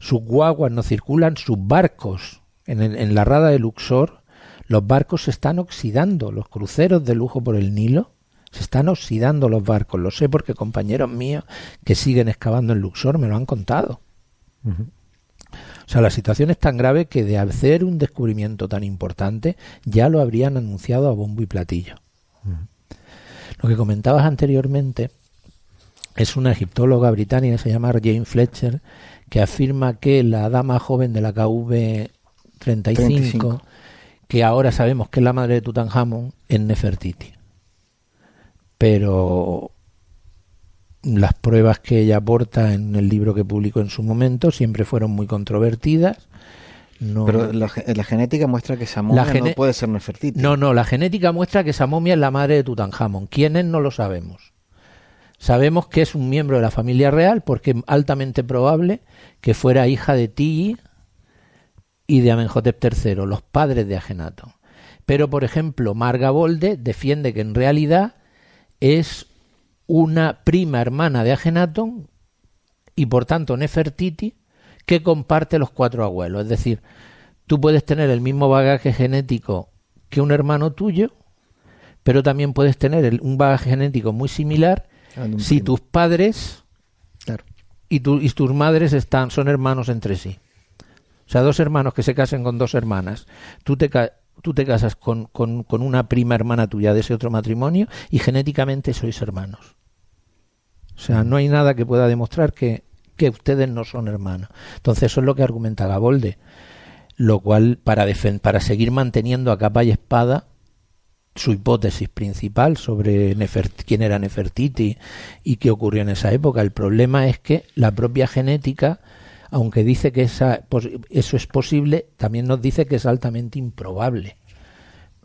sus guaguas no circulan, sus barcos en, en la rada de Luxor, los barcos se están oxidando, los cruceros de lujo por el Nilo se están oxidando los barcos. Lo sé porque compañeros míos que siguen excavando en Luxor me lo han contado. O sea, la situación es tan grave que de hacer un descubrimiento tan importante ya lo habrían anunciado a bombo y platillo. Lo que comentabas anteriormente es una egiptóloga británica, se llama Jane Fletcher, que afirma que la dama joven de la KV 35, que ahora sabemos que es la madre de Tutankamón, es Nefertiti. Pero las pruebas que ella aporta en el libro que publicó en su momento siempre fueron muy controvertidas. No, Pero la, genética muestra que esa momia no puede ser Nefertiti. No, no, la genética muestra que esa momia es la madre de Tutankamón. ¿Quiénes? No lo sabemos. Sabemos que es un miembro de la familia real porque es altamente probable que fuera hija de Tigi y de Amenhotep III, los padres de Agenatón. Pero, por ejemplo, Marga Bolde defiende que en realidad es una prima hermana de Agenatón y por tanto Nefertiti que comparte los cuatro abuelos. Es decir, tú puedes tener el mismo bagaje genético que un hermano tuyo, pero también puedes tener un bagaje genético muy similar si tus padres y, y, tus madres están, son hermanos entre sí. O sea, dos hermanos que se casen con dos hermanas. Tú te, tú te casas con, con, con una prima hermana tuya de ese otro matrimonio y genéticamente sois hermanos. O sea, no hay nada que pueda demostrar que, que ustedes no son hermanos. Entonces eso es lo que argumenta Gabolde. Lo cual, para, para seguir manteniendo a capa y espada su hipótesis principal sobre quién era Nefertiti y qué ocurrió en esa época. El problema es que la propia genética, aunque dice que esa, eso es posible, también nos dice que es altamente improbable.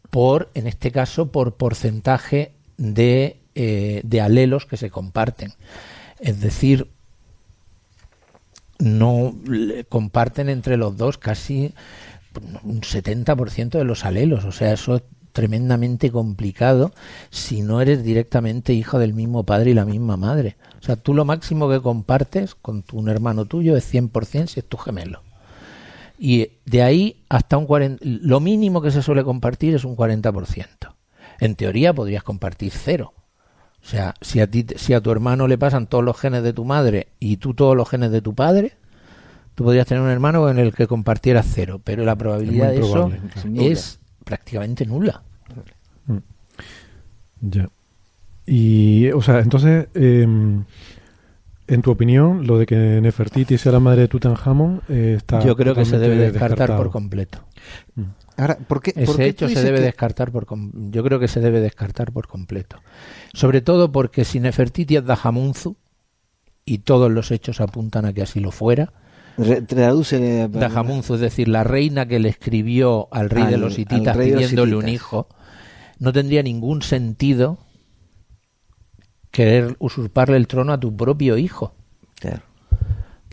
Por, en este caso, por porcentaje de eh, de alelos que se comparten. Es decir, no comparten entre los dos casi un 70% de los alelos. O sea, eso es tremendamente complicado si no eres directamente hijo del mismo padre y la misma madre. O sea, tú lo máximo que compartes con un hermano tuyo es 100% si es tu gemelo. Y de ahí hasta un 40, lo mínimo que se suele compartir es un 40%. En teoría podrías compartir cero, o sea, si a, ti, si a tu hermano le pasan todos los genes de tu madre y tú todos los genes de tu padre, tú podrías tener un hermano en el que compartieras cero, pero la probabilidad de eso es prácticamente nula. Mm. Ya. Y, o sea, entonces, em, en tu opinión, lo de que Nefertiti sea la madre de Tutankamón eh, está. Yo creo que se debe descartar por completo. Mm. Ahora, ¿por qué, Ese hecho se debe descartar por yo creo que se debe descartar por completo. Sobre todo porque si Nefertiti es Dajamunzu y todos los hechos apuntan a que así lo fuera. traduce Dajamunzu, es decir, la reina que le escribió al rey de los hititas pidiéndole un hijo, no tendría ningún sentido querer usurparle el trono a tu propio hijo.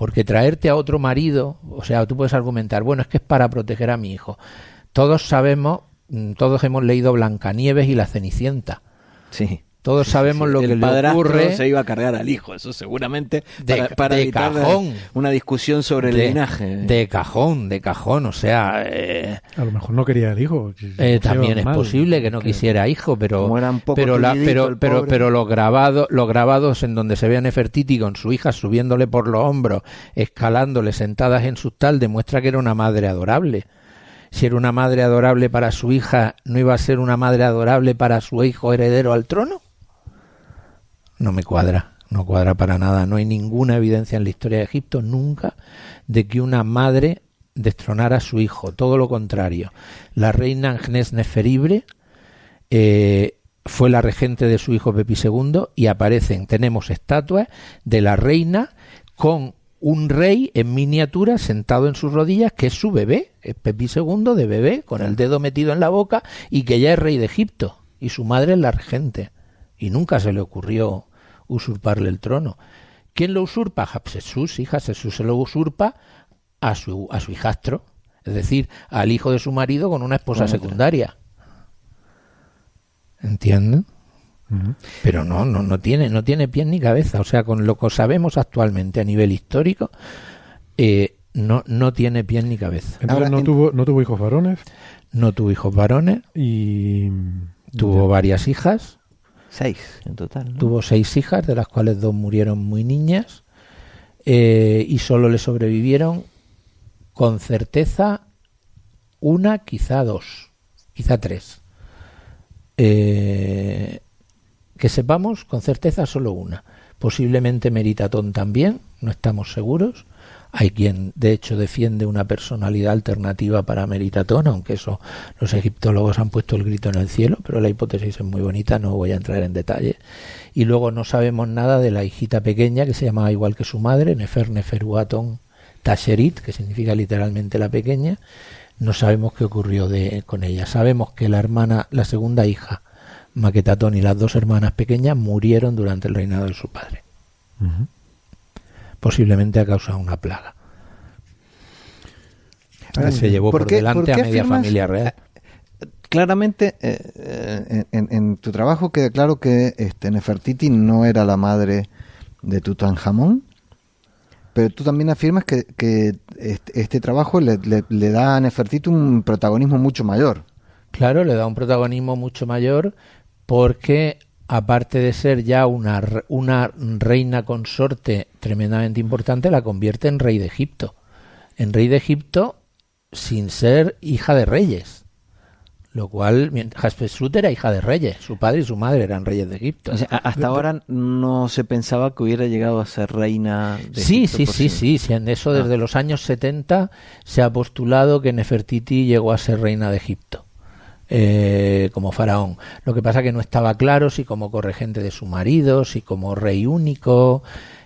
Porque traerte a otro marido, o sea, tú puedes argumentar, bueno, es que es para proteger a mi hijo todos sabemos, mm, todos hemos leído Blancanieves y la Cenicienta. Sí. Todos sabemos lo que le ocurre. se iba a cargar al hijo, eso seguramente de, para, cajón, una discusión sobre el linaje. De cajón, de cajón, o sea. Eh, a lo mejor no quería el hijo. Eh, también es posible que no quisiera hijo, pero pero, pero, pero, pero los grabados, los grabados en donde se ve a Nefertiti con su hija subiéndole por los hombros, escalándole sentadas en su tal, demuestra que era una madre adorable si era una madre adorable para su hija, ¿no iba a ser una madre adorable para su hijo heredero al trono? No me cuadra, no cuadra para nada. No hay ninguna evidencia en la historia de Egipto nunca de que una madre destronara a su hijo. Todo lo contrario. La reina Agnes Neferibre eh, fue la regente de su hijo Pepi II y aparecen, tenemos estatuas de la reina con un rey en miniatura sentado en sus rodillas, que es su bebé, es Pepi II de bebé, con el dedo metido en la boca, y que ya es rey de Egipto, y su madre es la regente. Y nunca se le ocurrió usurparle el trono. ¿Quién lo usurpa? Jesús, hija, Jesús se lo usurpa a su, a su hijastro, es decir, al hijo de su marido con una esposa secundaria. ¿Entienden? Pero no, no, no tiene, no tiene pies ni cabeza. O sea, con lo que sabemos actualmente a nivel histórico, eh, no, no tiene pies ni cabeza. Entonces, no, tuvo, ¿no tuvo hijos varones? No tuvo hijos varones. Y. Tuvo varias hijas. Seis en total. Tuvo seis hijas, de las cuales dos murieron muy niñas. Eh, y solo le sobrevivieron con certeza una, quizá dos, quizá tres. Eh, que sepamos con certeza solo una. Posiblemente Meritatón también, no estamos seguros. Hay quien, de hecho, defiende una personalidad alternativa para Meritatón, aunque eso los egiptólogos han puesto el grito en el cielo, pero la hipótesis es muy bonita, no voy a entrar en detalle. Y luego no sabemos nada de la hijita pequeña, que se llamaba igual que su madre, Nefer Neferuaton Tasherit, que significa literalmente la pequeña. No sabemos qué ocurrió de, con ella. Sabemos que la hermana, la segunda hija, Maquetatón y las dos hermanas pequeñas murieron durante el reinado de su padre posiblemente a causa de una plaga. se llevó por, delante a media familia real. Claramente, eh, eh, en, tu trabajo queda claro que este, Nefertiti no era la madre de Tutankamón, pero tú también afirmas que, este, este, trabajo le, le, da a Nefertiti un protagonismo mucho mayor. Claro, le da un protagonismo mucho mayor porque aparte de ser ya una, una reina consorte tremendamente importante, la convierte en rey de Egipto. En rey de Egipto sin ser hija de reyes. Lo cual, Hatshepsut era hija de reyes, su padre y su madre eran reyes de Egipto. hasta ahora no se pensaba que hubiera llegado a ser reina de sí, Egipto. Sí, sí, sí, sí, en eso desde ah. los años 70 se ha postulado que Nefertiti llegó a ser reina de Egipto. Eh, como faraón. Lo que pasa que no estaba claro si como corregente de su marido, si como rey único.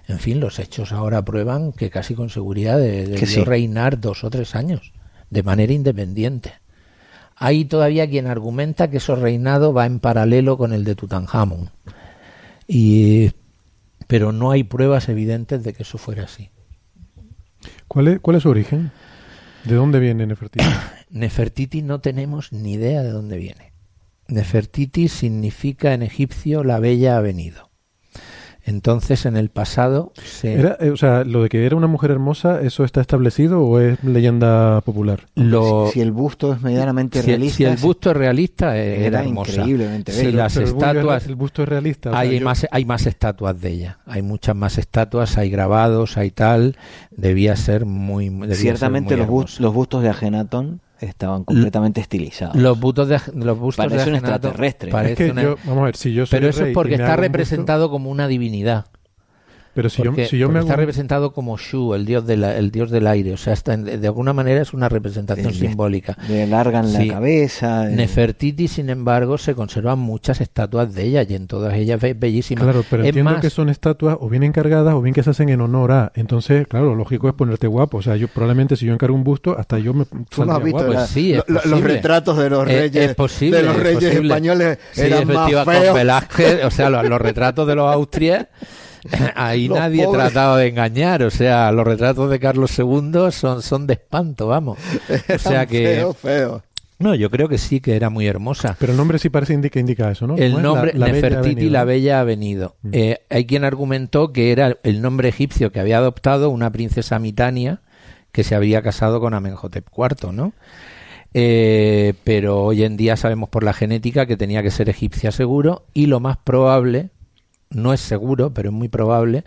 En fin, los hechos ahora prueban que casi con seguridad debió reinar dos o tres años, de manera independiente. Hay todavía quien argumenta que ese reinado va en paralelo con el de Tutankamón. Y, pero no hay pruebas evidentes de que eso fuera así. ¿Cuál es, cuál es su origen? ¿De dónde viene Nefertiti? <coughs> Nefertiti no tenemos ni idea de dónde viene. Nefertiti significa en egipcio la bella ha venido. Entonces, en el pasado se... Eh, o sea, lo de que era una mujer hermosa, ¿eso está establecido o es leyenda popular? Si, el busto es medianamente realista... Si, el busto es realista, eh, era, hermosa. increíblemente Si las estatuas... El busto es realista. hay, más, hay más estatuas de ella. Hay muchas más estatuas, hay grabados, hay tal. Debía ser muy... Ciertamente los, los bustos de Agenatón estaban completamente estilizados. Los bustos de los bustos parece un extraterrestre. vamos a ver, si yo pero eso es porque está representado como una divinidad. Pero si yo, si yo me está representado como Shu, el dios, el dios del aire. O sea, está, de alguna manera es una representación simbólica. Le largan la cabeza. Nefertiti, sin embargo, se conservan muchas estatuas de ella y en todas ellas bellísimas. Claro, pero entiendo que son estatuas o bien encargadas o bien que se hacen en honor a. Entonces, claro, lo lógico es ponerte guapo. O sea, yo probablemente si yo encargo un busto, hasta yo me saldría guapo. Pues sí, los retratos de los reyes, de los reyes españoles eran más feos. Velázquez, o sea, los, los retratos de los austrias <laughs> Ahí nadie ha tratado de engañar, o sea, los retratos de Carlos II son, son de espanto, vamos. <laughs> O sea que... Feo, feo. No, yo creo que sí, que era muy hermosa. Pero el nombre sí parece indica, indica eso, ¿no? El nombre, Nefertiti, la Bella ha venido. Mm. Eh, hay quien argumentó que era el nombre egipcio que había adoptado una princesa mitania que se había casado con Amenhotep IV, ¿no? Eh, pero hoy en día sabemos por la genética que tenía que ser egipcia seguro y lo más probable no es seguro, pero es muy probable,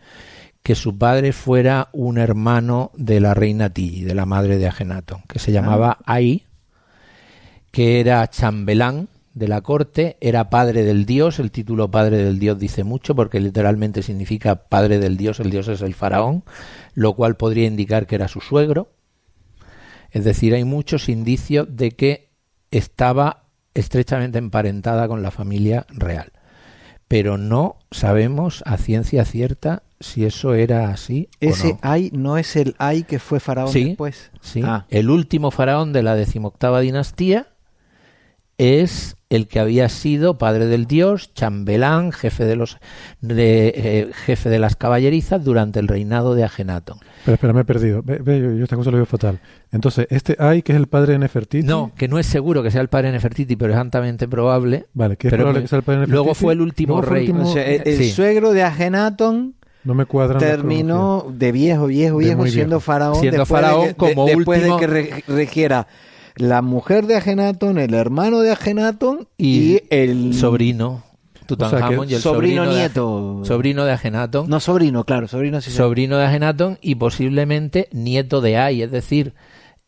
que su padre fuera un hermano de la reina Tilly, de la madre de Agenaton, que se llamaba ah. Ai, que era chambelán de la corte, era padre del dios, el título padre del dios dice mucho porque literalmente significa padre del dios, el dios es el faraón, lo cual podría indicar que era su suegro. Es decir, hay muchos indicios de que estaba estrechamente emparentada con la familia real pero no sabemos a ciencia cierta si eso era así. Ese o no. Ay no es el Ay que fue faraón después. Sí, ah. el último faraón de la decimoctava dinastía es el que había sido padre del dios, chambelán, jefe de los eh, jefe de las caballerizas durante el reinado de Agenatón. Pero espera, me he perdido. Ve, yo, esta cosa lo veo fatal. Entonces, este Ay, que es el padre de Nefertiti. No, que no es seguro que sea el padre de Nefertiti, pero es altamente probable. Vale, que es probable que sea el padre de Nefertiti. Luego fue el último rey. el, suegro de Agenatón no me terminó de viejo, viejo, viejo, siendo faraón. Siendo faraón como después de que regiera la mujer de Agenatón, el hermano de Agenatón y, el sobrino. Tutankamón y el sobrino, nieto. sobrino de Agenatón. No, sobrino, claro, sobrino sí. Sobrino de Agenatón y posiblemente nieto de Ai, es decir,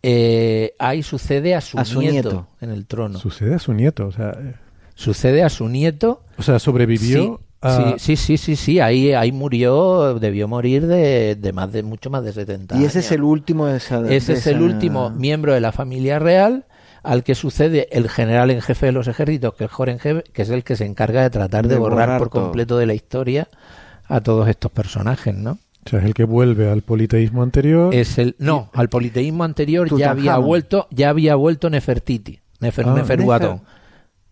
eh, Ai sucede a su, nieto, en el trono. Sucede a su nieto, o sea. Eh. Sucede a su nieto. O sea, sobrevivió. Sí, sí, sí, sí, ahí, ahí murió, debió morir de, de más de mucho más de 70 años. Y ese es el último de esa. ese es el último miembro de la familia real al que sucede el general en jefe de los ejércitos, que es Jorenjev, que es el que se encarga de tratar de, borrar, por completo de la historia a todos estos personajes, ¿no? O sea, es el que vuelve al politeísmo anterior. Es el no, al politeísmo anterior ya había vuelto, ya había vuelto Nefertiti, Nefer, ah, Neferuatón. Nefer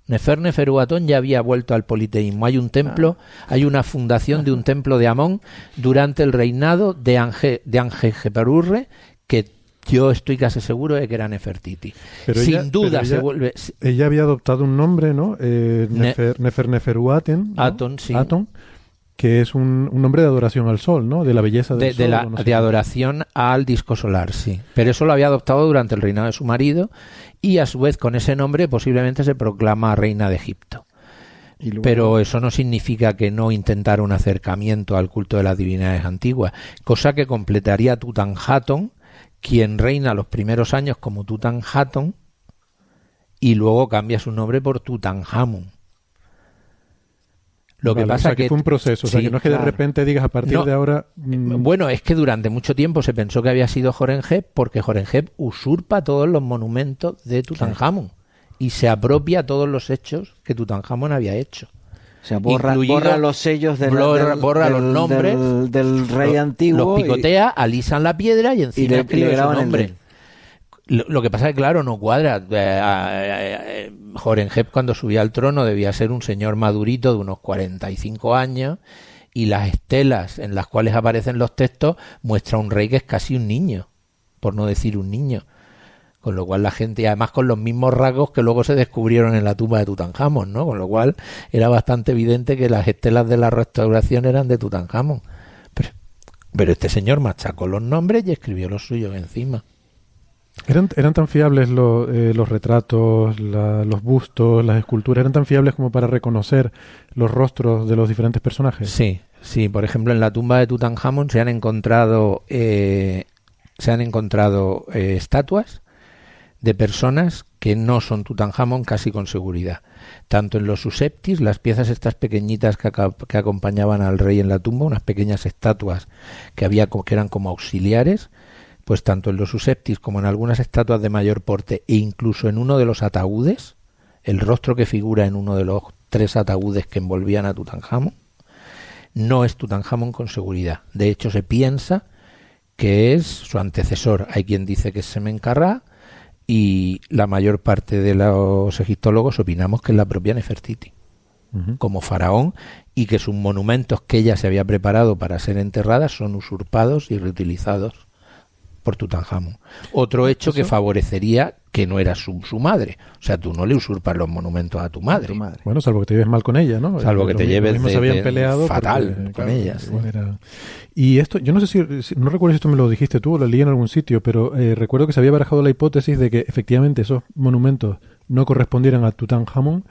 Neferuatón ya había vuelto al politeísmo. Hay un templo, ah. hay una fundación de un templo de Amón durante el reinado de Ange, de que yo estoy casi seguro de que era Nefertiti. Sin duda se vuelve. Ella había adoptado un nombre, ¿no? Eh, Nefer, Nefer Neferuaten. sí que es un, nombre de adoración al sol, ¿no? De la belleza del de, sol. De, adoración al disco solar, sí. Pero eso lo había adoptado durante el reinado de su marido y a su vez con ese nombre posiblemente se proclama reina de Egipto. Pero eso no significa que no intentara un acercamiento al culto de las divinidades antiguas, cosa que completaría Tutanhatón, quien reina los primeros años como Tutanhatón y luego cambia su nombre por Tutanhamun lo que pasa es que, fue un proceso, o sea, que no es que de repente digas a partir de ahora. Mm, bueno, es que durante mucho tiempo se pensó que había sido Jorenjeb porque Jorenjeb usurpa todos los monumentos de Tutankamón y se apropia todos los hechos que Tutankamón había hecho. O sea, borra, los sellos del, borra, los nombres del, rey antiguo. Los picotea, alisan la piedra y encima le, escribe su nombre. Lo, que pasa es que, claro, no cuadra. Eh, eh, eh cuando subía al trono debía ser un señor madurito de unos 45 años y las estelas en las cuales aparecen los textos muestra un rey que es casi un niño, por no decir un niño. Con lo cual la gente, además con los mismos rasgos que luego se descubrieron en la tumba de Tutankamón, ¿no? Con lo cual era bastante evidente que las estelas de la restauración eran de Tutankamón. Pero, pero este señor machacó los nombres y escribió los suyos encima. ¿Eran, eran tan fiables eh, los retratos, los bustos, las esculturas? ¿Eran tan fiables como para reconocer los rostros de los diferentes personajes? Sí, sí. Por ejemplo, en la tumba de Tutankamón se han encontrado, eh, se han encontrado eh, estatuas de personas que no son Tutankamón casi con seguridad. Tanto en los suseptis, las piezas estas pequeñitas que, que acompañaban al rey en la tumba, unas pequeñas estatuas que había que eran como auxiliares, pues tanto en los suseptis como en algunas estatuas de mayor porte e incluso en uno de los ataúdes, el rostro que figura en uno de los tres ataúdes que envolvían a Tutankamón, no es Tutankamón con seguridad. De hecho, se piensa que es su antecesor. Hay quien dice que es Semencarrá y la mayor parte de los egiptólogos opinamos que es la propia Nefertiti como faraón y que sus monumentos que ella se había preparado para ser enterrada son usurpados y reutilizados por Tutankamón. Otro hecho que favorecería que no era su, su, madre. O sea, tú no le usurpas los monumentos a tu madre. Bueno, salvo que te lleves mal con ella, ¿no? Salvo que te lleves de, habían peleado fatal con ella. Y esto, yo no sé si, no recuerdo si esto me lo dijiste tú o lo leí en algún sitio, pero eh, recuerdo que se había barajado la hipótesis de que efectivamente esos monumentos no correspondieran a Tutankamón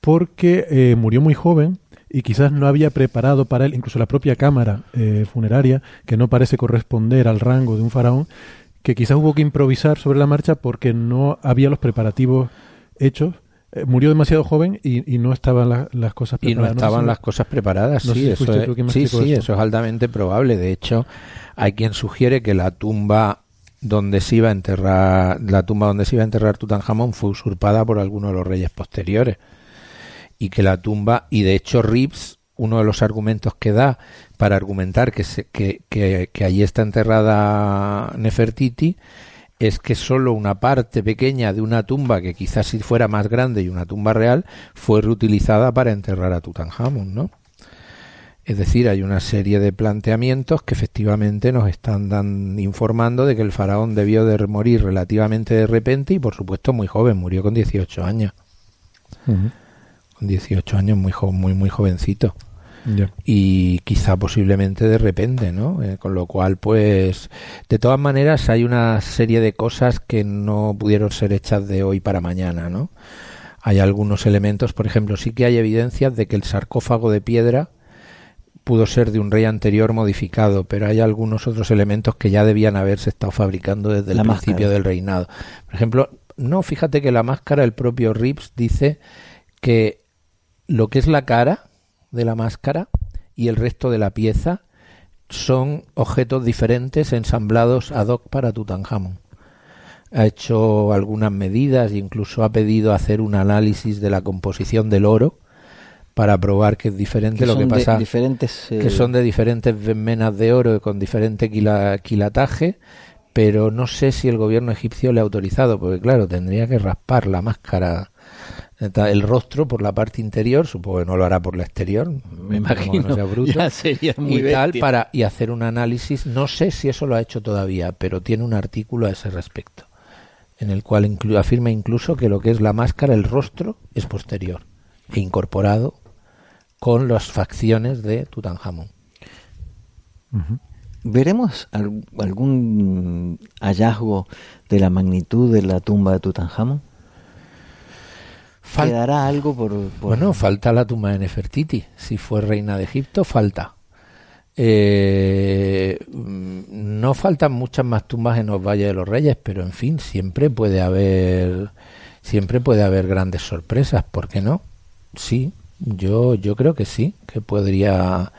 porque eh, murió muy joven y quizás no había preparado para él, incluso la propia cámara eh, funeraria, que no parece corresponder al rango de un faraón, que quizás hubo que improvisar sobre la marcha porque no había los preparativos hechos. Eh, murió demasiado joven y, no estaban las cosas preparadas. Y no estaban las cosas preparadas, sí, eso es, sí, sí, eso es altamente probable. De hecho, hay quien sugiere que la tumba donde se iba a enterrar, la tumba donde se iba a enterrar Tutankamón fue usurpada por alguno de los reyes posteriores y que la tumba, y de hecho Reeves, uno de los argumentos que da para argumentar que, se, que, que, que allí está enterrada Nefertiti, es que solo una parte pequeña de una tumba que quizás si fuera más grande y una tumba real fue reutilizada para enterrar a Tutankamón, ¿no? Es decir, hay una serie de planteamientos que efectivamente nos están dan, informando de que el faraón debió de morir relativamente de repente y por supuesto muy joven, murió con 18 años con 18 años, muy, muy, muy jovencito. Y quizá posiblemente de repente, ¿no? Eh, con lo cual, pues, de todas maneras, hay una serie de cosas que no pudieron ser hechas de hoy para mañana, ¿no? Hay algunos elementos, por ejemplo, sí que hay evidencias de que el sarcófago de piedra pudo ser de un rey anterior modificado, pero hay algunos otros elementos que ya debían haberse estado fabricando desde el principio del reinado. Por ejemplo, no, fíjate que la máscara, el propio Rips dice que lo que es la cara, de la máscara y el resto de la pieza son objetos diferentes ensamblados ad hoc para Tutankamón. Ha hecho algunas medidas e incluso ha pedido hacer un análisis de la composición del oro para probar que es diferente lo que pasa diferentes, que son de diferentes menas de oro con diferente quilataje pero no sé si el gobierno egipcio le ha autorizado porque claro tendría que raspar la máscara el rostro por la parte interior, supongo que no lo hará por la exterior, me imagino, sea bruto, <laughs> y tal para y hacer un análisis, no sé si eso lo ha hecho todavía, pero tiene un artículo a ese respecto, en el cual afirma incluso que lo que es la máscara, el rostro, es posterior e incorporado con las facciones de Tutankamón. ¿Veremos algún hallazgo de la magnitud de la tumba de Tutankamón? ¿Quedará algo por, Bueno, falta la tumba de Nefertiti. Si fue reina de Egipto, falta. Eh, no faltan muchas más tumbas en los Valles de los Reyes, pero en fin, siempre puede haber siempre puede haber grandes sorpresas, ¿por qué no? Sí, yo yo creo que sí, que podría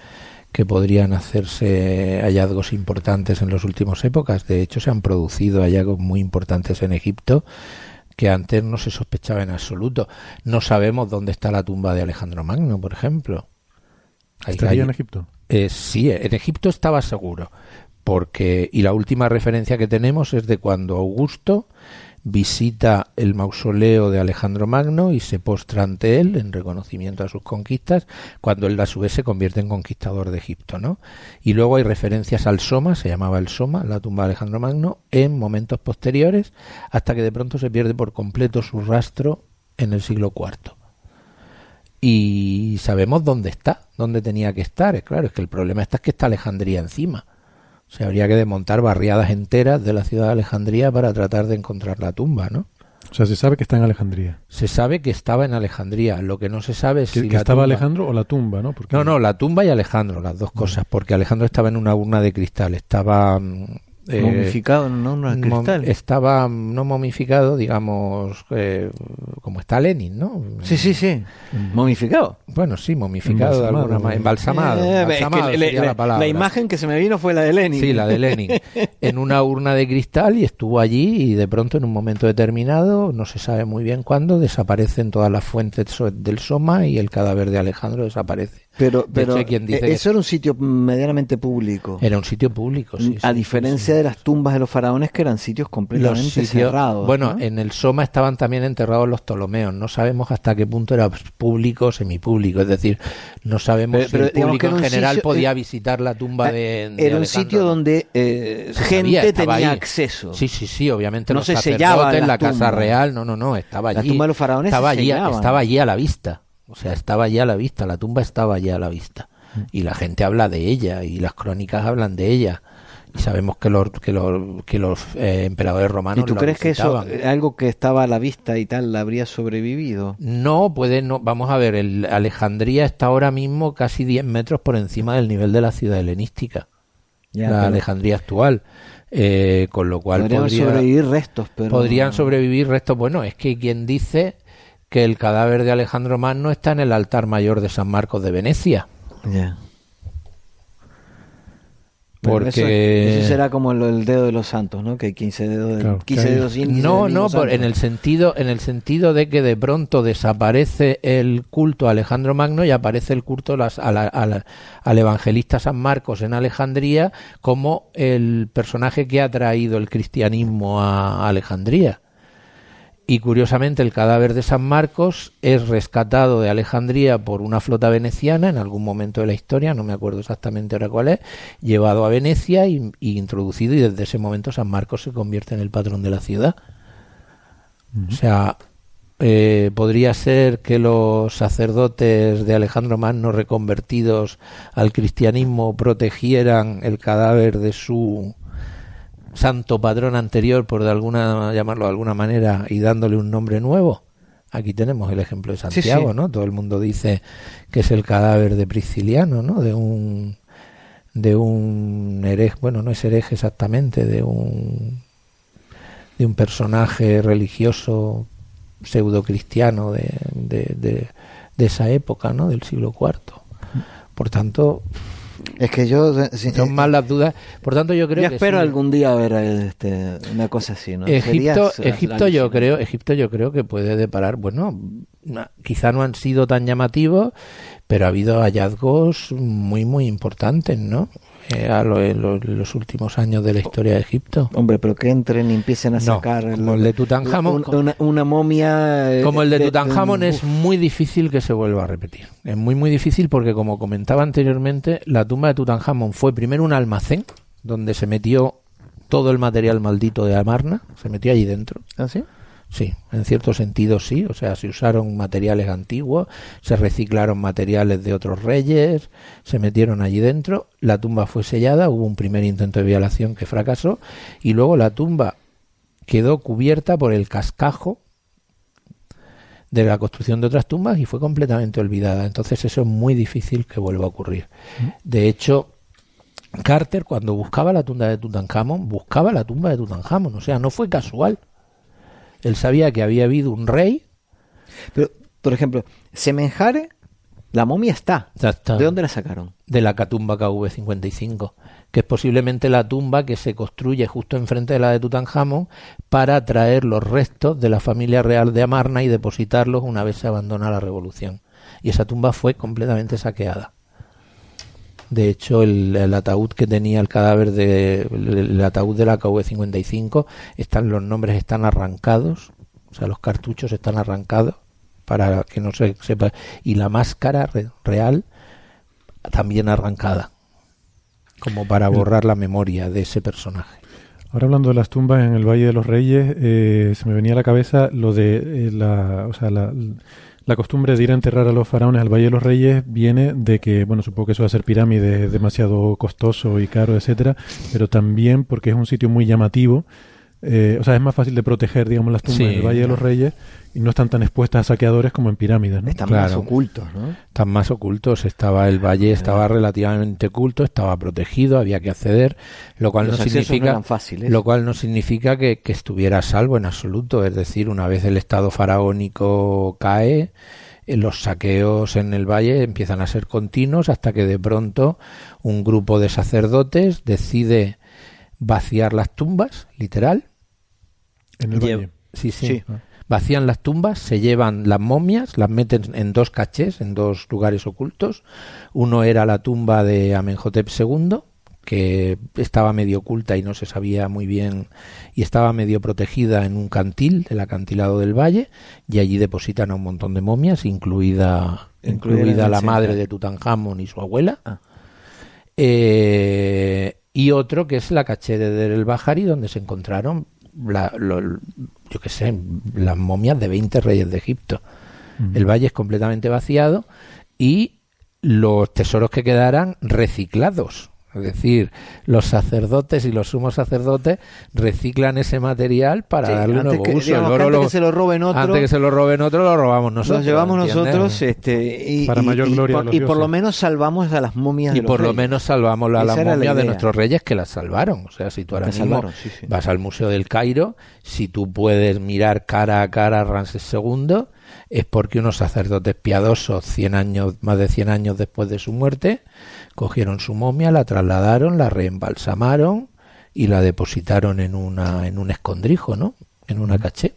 que podrían hacerse hallazgos importantes en las últimas épocas. De hecho, se han producido hallazgos muy importantes en Egipto que antes no se sospechaba en absoluto. No sabemos dónde está la tumba de Alejandro Magno, por ejemplo. ¿Estaría en Egipto? Eh, sí, en Egipto estaba seguro, porque y la última referencia que tenemos es de cuando Augusto visita el mausoleo de Alejandro Magno y se postra ante él en reconocimiento a sus conquistas, cuando él a su vez se convierte en conquistador de Egipto, ¿no? Y luego hay referencias al Soma, se llamaba el Soma, la tumba de Alejandro Magno, en momentos posteriores, hasta que de pronto se pierde por completo su rastro en el siglo IV. Y sabemos dónde está, dónde tenía que estar. Claro, es que el problema está es que está Alejandría encima se habría que desmontar barriadas enteras de la ciudad de Alejandría para tratar de encontrar la tumba, ¿no? O sea, se sabe que está en Alejandría. Se sabe que estaba en Alejandría. Lo que no se sabe es si que estaba Alejandro o la tumba, ¿no? No, no, la tumba y Alejandro, las dos cosas, porque Alejandro estaba en una urna de cristal, estaba eh, momificado en un cristal. estaba no momificado, digamos, eh, como está Lenin, ¿no? Sí, sí, sí. Momificado. Bueno, sí, momificado de alguna manera. Embalsamado. Eh, la, imagen que se me vino fue la de Lenin. Sí, la de Lenin. <laughs> en una urna de cristal y estuvo allí y de pronto en un momento determinado, no se sabe muy bien cuándo, desaparecen todas las fuentes del Soma y el cadáver de Alejandro desaparece. Pero, pero eso era un sitio medianamente público. Era un sitio público, sí. A diferencia de las tumbas de los faraones que eran sitios completamente cerrados. Bueno, en el Soma estaban también enterrados los Ptolomeos. No sabemos hasta qué punto era público o semipúblico. Es decir, no sabemos si el público en general podía eh, visitar la tumba eh, de, Era un sitio donde eh, gente tenía acceso. Sí, sí, sí, obviamente no se sellaba en la Casa Real. No, no, no, estaba allí. La tumba de los faraones estaba, allí, estaba allí a la vista. O sea, estaba ya a la vista, la tumba estaba ya a la vista. Mm. Y la gente habla de ella y las crónicas hablan de ella. Y sabemos que los, que los, que los eh, emperadores romanos. ¿Y tú crees que eso, algo que estaba a la vista y tal, habría sobrevivido? No, puede, no. Vamos a ver, el Alejandría está ahora mismo casi 10 metros por encima del nivel de la ciudad helenística. la Alejandría actual. Eh, con lo cual podrían sobrevivir restos, pero podrían sobrevivir restos. Bueno, es que quien dice que el cadáver de Alejandro Magno está en el altar mayor de San Marcos de Venecia. Ya. Porque eso, será como el, dedo de los santos, ¿no? Que hay 15 dedos, 15 dedos No, no, en el sentido en el sentido de que de pronto desaparece el culto a Alejandro Magno y aparece el culto las, al evangelista San Marcos en Alejandría como el personaje que ha traído el cristianismo a Alejandría y curiosamente el cadáver de San Marcos es rescatado de Alejandría por una flota veneciana en algún momento de la historia, no me acuerdo exactamente ahora cuál es, llevado a Venecia y, introducido y desde ese momento San Marcos se convierte en el patrón de la ciudad. O sea, eh, podría ser que los sacerdotes de Alejandro Magno reconvertidos al cristianismo protegieran el cadáver de su santo patrón anterior, por de alguna llamarlo de alguna manera, y dándole un nombre nuevo. Aquí tenemos el ejemplo de Santiago, ¿no? Todo el mundo dice que es el cadáver de Prisciliano, ¿no? De un de un hereje, bueno, no es hereje exactamente, de un de un personaje religioso pseudo cristiano de, de, de, esa época, ¿no? Del siglo IV. Por tanto, es que yo son más las dudas. Por tanto, yo creo yo espero algún día ver este, una cosa así, ¿no? Egipto, Egipto yo creo, Egipto yo creo que puede deparar, bueno, quizá no han sido tan llamativos, pero ha habido hallazgos muy muy importantes, ¿no? Eh, a lo, los últimos años de la historia de Egipto. Hombre, pero que entren y empiecen a sacar como el, de Tutankamón. Una, momia. Eh, como el de, Tutankamón es muy difícil que se vuelva a repetir. Es muy muy difícil porque como comentaba anteriormente, la tumba de Tutankamón fue primero un almacén donde se metió todo el material maldito de Amarna, se metió allí dentro. ¿Ah, sí? Sí, en cierto sentido sí, o sea, se usaron materiales antiguos, se reciclaron materiales de otros reyes, se metieron allí dentro, la tumba fue sellada, hubo un primer intento de violación que fracasó y luego la tumba quedó cubierta por el cascajo de la construcción de otras tumbas y fue completamente olvidada. Entonces eso es muy difícil que vuelva a ocurrir. De hecho, Carter cuando buscaba la tumba de Tutankamón, buscaba la tumba de Tutankamón, o sea, no fue casual. Él sabía que había habido un rey. Pero, por ejemplo, Semenjare, la momia está. ¿De dónde la sacaron? De la Catumba KV55, que es posiblemente la tumba que se construye justo enfrente de la de Tutankamón para traer los restos de la familia real de Amarna y depositarlos una vez se abandona la revolución. Y esa tumba fue completamente saqueada. De hecho, el, ataúd que tenía el cadáver de el, ataúd de la KV-55 están los nombres están arrancados, o sea, los cartuchos están arrancados para que no se sepa y la máscara real también arrancada, como para borrar la memoria de ese personaje. Ahora hablando de las tumbas en el Valle de los Reyes, eh, se me venía a la cabeza lo de eh, la, o sea, la, la costumbre de ir a enterrar a los faraones al Valle de los Reyes viene de que, bueno, supongo que eso va a ser pirámide es demasiado costoso y caro, etcétera, pero también porque es un sitio muy llamativo. Eh, o sea, es más fácil de proteger, digamos, las tumbas del Valle de los Reyes y no están tan expuestas a saqueadores como en pirámides, ¿no? Están más ocultos, ¿no? Están más ocultos. Estaba el valle, estaba relativamente oculto, estaba protegido, había que acceder, lo cual no significa, lo cual no significa que, que estuviera a salvo en absoluto. Es decir, una vez el estado faraónico cae, eh, los saqueos en el valle empiezan a ser continuos hasta que de pronto un grupo de sacerdotes decide vaciar las tumbas, literal. En el valle. Sí, sí. Ah vacían las tumbas, se llevan las momias, las meten en dos cachés, en dos lugares ocultos. Uno era la tumba de Amenhotep II, que estaba medio oculta y no se sabía muy bien y estaba medio protegida en un cantil, el acantilado del valle, y allí depositan a un montón de momias, incluida, incluida, la madre de Tutankamón y su abuela. Ah. Eh, y otro que es la caché de El Bahari, donde se encontraron la, yo qué sé, las momias de 20 reyes de Egipto. El valle es completamente vaciado y los tesoros que quedaran reciclados. Es decir, los sacerdotes y los sumos sacerdotes reciclan ese material para darle un nuevo uso. antes que se lo roben otro, antes que se lo roben otro, lo robamos nosotros. Lo llevamos nosotros, este, y, para mayor gloria. Y, por, lo menos salvamos a las momias. Y por lo menos salvamos a las momias de nuestros reyes que las salvaron. O sea, si tú ahora mismo vas al Museo del Cairo, si tú puedes mirar cara a cara a Ramsés II, es porque unos sacerdotes piadosos, 100 años, más de 100 años después de su muerte, cogieron su momia, la trasladaron, la reembalsamaron y la depositaron en una en un escondrijo, ¿no? En una caché.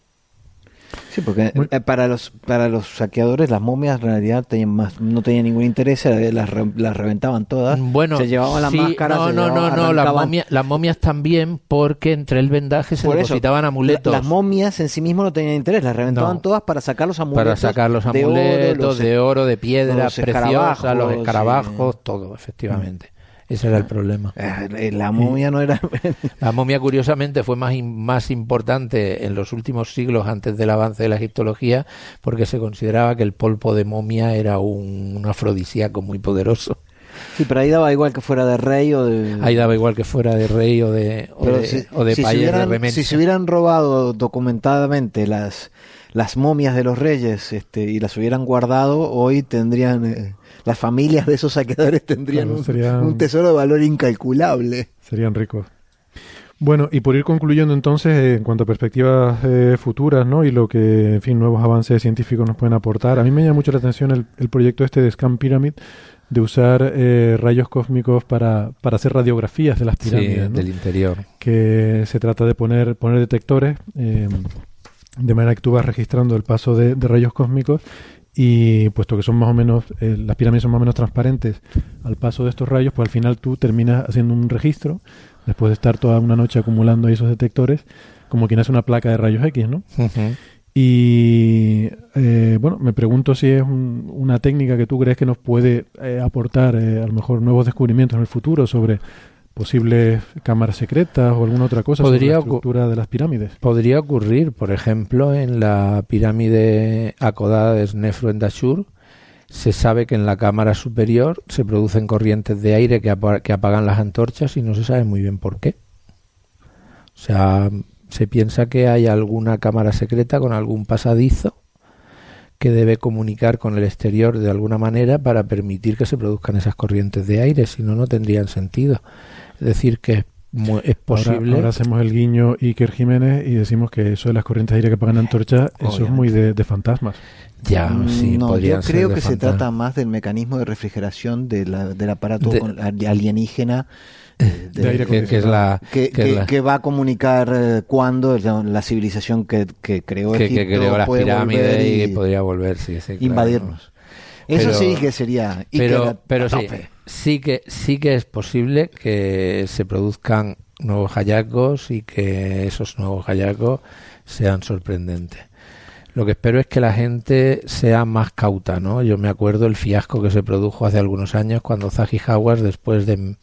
Sí, porque eh, para los para los saqueadores las momias en realidad tenían más, no tenían ningún interés, las, las reventaban todas. Bueno, se llevaban las máscaras. No, no, no, no, las momias, las momias también porque entre el vendaje se depositaban amuletos. las momias en sí mismo no tenían interés, las reventaban todas para sacar los amuletos. Para sacar los amuletos de oro, de, piedra preciosa, los escarabajos, todo, efectivamente. Ese era el problema. Eh, la momia no era... <laughs> la momia, curiosamente, fue más, más importante en los últimos siglos antes del avance de la egiptología porque se consideraba que el polvo de momia era un, afrodisíaco muy poderoso. Sí, pero ahí daba igual que fuera de rey o de... Ahí daba igual que fuera de rey o de, o de, si, o de si de Si se hubieran robado documentadamente las, las momias de los reyes este, y las hubieran guardado, hoy tendrían... Eh, las familias de esos saqueadores tendrían un, tesoro de valor incalculable. Serían ricos. Bueno, y por ir concluyendo entonces, eh, en cuanto a perspectivas eh, futuras, ¿no? Y lo que, en fin, nuevos avances científicos nos pueden aportar. A mí me llama mucho la atención el, proyecto este de Scam Pyramid, de usar eh, rayos cósmicos para, para hacer radiografías de las pirámides. del interior. Que se trata de poner, poner detectores eh, de manera que tú vas registrando el paso de, rayos cósmicos y puesto que son más o menos, eh, las pirámides son más o menos transparentes al paso de estos rayos, pues al final tú terminas haciendo un registro, después de estar toda una noche acumulando esos detectores, como quien hace una placa de rayos X, ¿no? Y eh, bueno, me pregunto si es una técnica que tú crees que nos puede eh, aportar eh, a lo mejor nuevos descubrimientos en el futuro sobre posibles cámaras secretas o alguna otra cosa sobre la estructura de las pirámides. Podría ocurrir, por ejemplo, en la pirámide acodada de Snefru en Dashur, se sabe que en la cámara superior se producen corrientes de aire que, que apagan las antorchas y no se sabe muy bien por qué. O sea, se piensa que hay alguna cámara secreta con algún pasadizo que debe comunicar con el exterior de alguna manera para permitir que se produzcan esas corrientes de aire, si no, no tendrían sentido. Es decir, que es posible. Ahora, hacemos el guiño Iker Jiménez y decimos que eso de las corrientes de aire que apagan antorcha, eso es muy de, fantasmas. Ya, mm, sí, no, yo creo que se trata más del mecanismo de refrigeración del aparato alienígena que, va a comunicar eh, cuándo la civilización que, creó que, creó las pirámides y, podría volver invadirnos eso sí que sería pero pero sí sí que sí que es posible que se produzcan nuevos hallazgos y que esos nuevos hallazgos sean sorprendentes lo que espero es que la gente sea más cauta, ¿no? Yo me acuerdo el fiasco que se produjo hace algunos años cuando Zahi Hawass, después de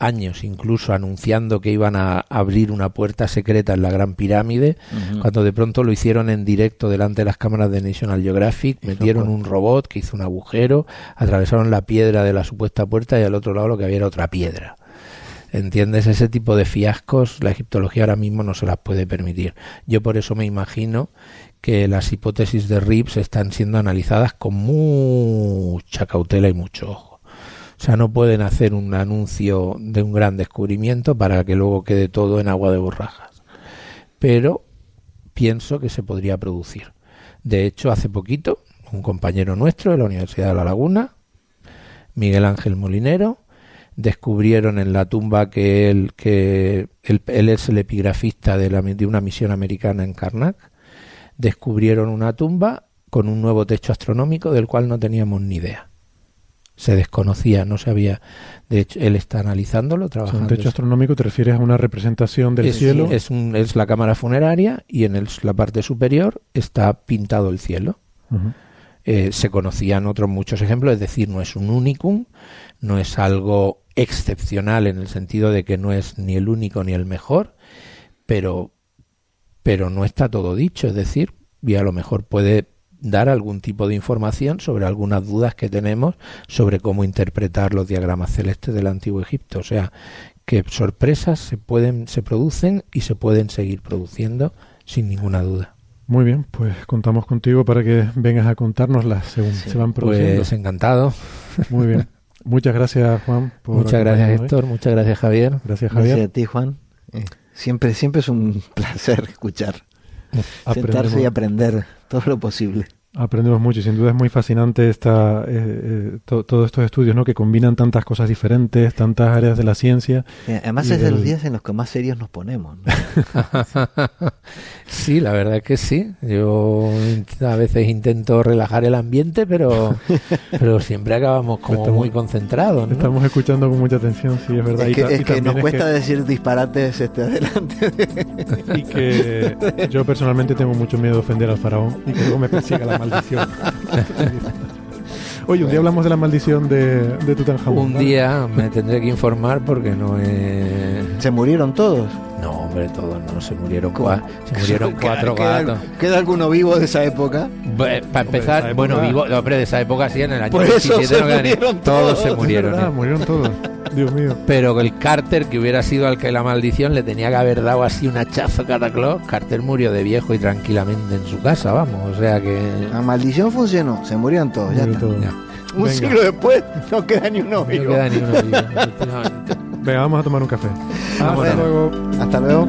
años incluso anunciando que iban a abrir una puerta secreta en la Gran Pirámide, cuando de pronto lo hicieron en directo delante de las cámaras de National Geographic, metieron un robot que hizo un agujero, atravesaron la piedra de la supuesta puerta y al otro lado lo que había era otra piedra. ¿Entiendes? Ese tipo de fiascos la egiptología ahora mismo no se las puede permitir. Yo por eso me imagino que las hipótesis de Rips están siendo analizadas con mucha cautela y mucho ojo. O sea, no pueden hacer un anuncio de un gran descubrimiento para que luego quede todo en agua de borrajas. Pero pienso que se podría producir. De hecho, hace poquito, un compañero nuestro de la Universidad de La Laguna, Miguel Ángel Molinero, descubrieron en la tumba que él, que es el epigrafista de, la, de una misión americana en Karnak, descubrieron una tumba con un nuevo techo astronómico del cual no teníamos ni idea se desconocía, no se había. De hecho, él está analizándolo, trabajando. un techo astronómico te refieres a una representación del cielo. Es, un, es la cámara funeraria y en la parte superior está pintado el cielo. Eh, se conocían otros muchos ejemplos, es decir, no es un unicum, no es algo excepcional en el sentido de que no es ni el único ni el mejor, pero, pero no está todo dicho, es decir, y a lo mejor puede dar algún tipo de información sobre algunas dudas que tenemos sobre cómo interpretar los diagramas celestes del antiguo Egipto. O sea, que sorpresas se pueden, se producen y se pueden seguir produciendo sin ninguna duda. Muy bien, pues contamos contigo para que vengas a contárnoslas según se van produciendo. Pues encantado. Muy bien. Muchas gracias, Juan. muchas gracias, Héctor. Muchas gracias, Javier. Gracias, Javier. Gracias a ti, Juan. Eh, siempre, siempre es un <laughs> placer escuchar. Sentarse y aprender todo lo posible. Aprendemos mucho y sin duda es muy fascinante esta, eh, eh, todos estos estudios ¿no? que combinan tantas cosas diferentes, tantas áreas de la ciencia. además es de los días en los que más serios nos ponemos. <laughs> sí, la verdad es que sí. Yo a veces intento relajar el ambiente, pero, <laughs> pero siempre acabamos como muy concentrados. Estamos escuchando con mucha atención, sí, es verdad. Es que, nos cuesta decir disparates este, adelante. <laughs> y que yo personalmente tengo mucho miedo de ofender al faraón y que luego me persiga la maldición. Oye, un día hablamos de la maldición de, de Tutankamón. Un día me tendré que informar porque no es... ¿Se murieron todos? No, hombre, todos no. Se murieron, se murieron <laughs> cuatro gatos. ¿Queda alguno vivo de esa época? para empezar, bueno, vivo, hombre, de esa época sí, en el año 17 todos, se murieron. ¿eh? murieron todos. <laughs> Dios mío. Pero el Carter, que hubiera sido al que la maldición le tenía que haber dado así un hachazo cada clock, Carter murió de viejo y tranquilamente en su casa, vamos. O sea que. La maldición funcionó, se murieron todos, ya está. Un siglo después no queda ni uno vivo. No queda ni uno vivo, <laughs> Venga, vamos a tomar un café. Hasta luego. Hasta luego.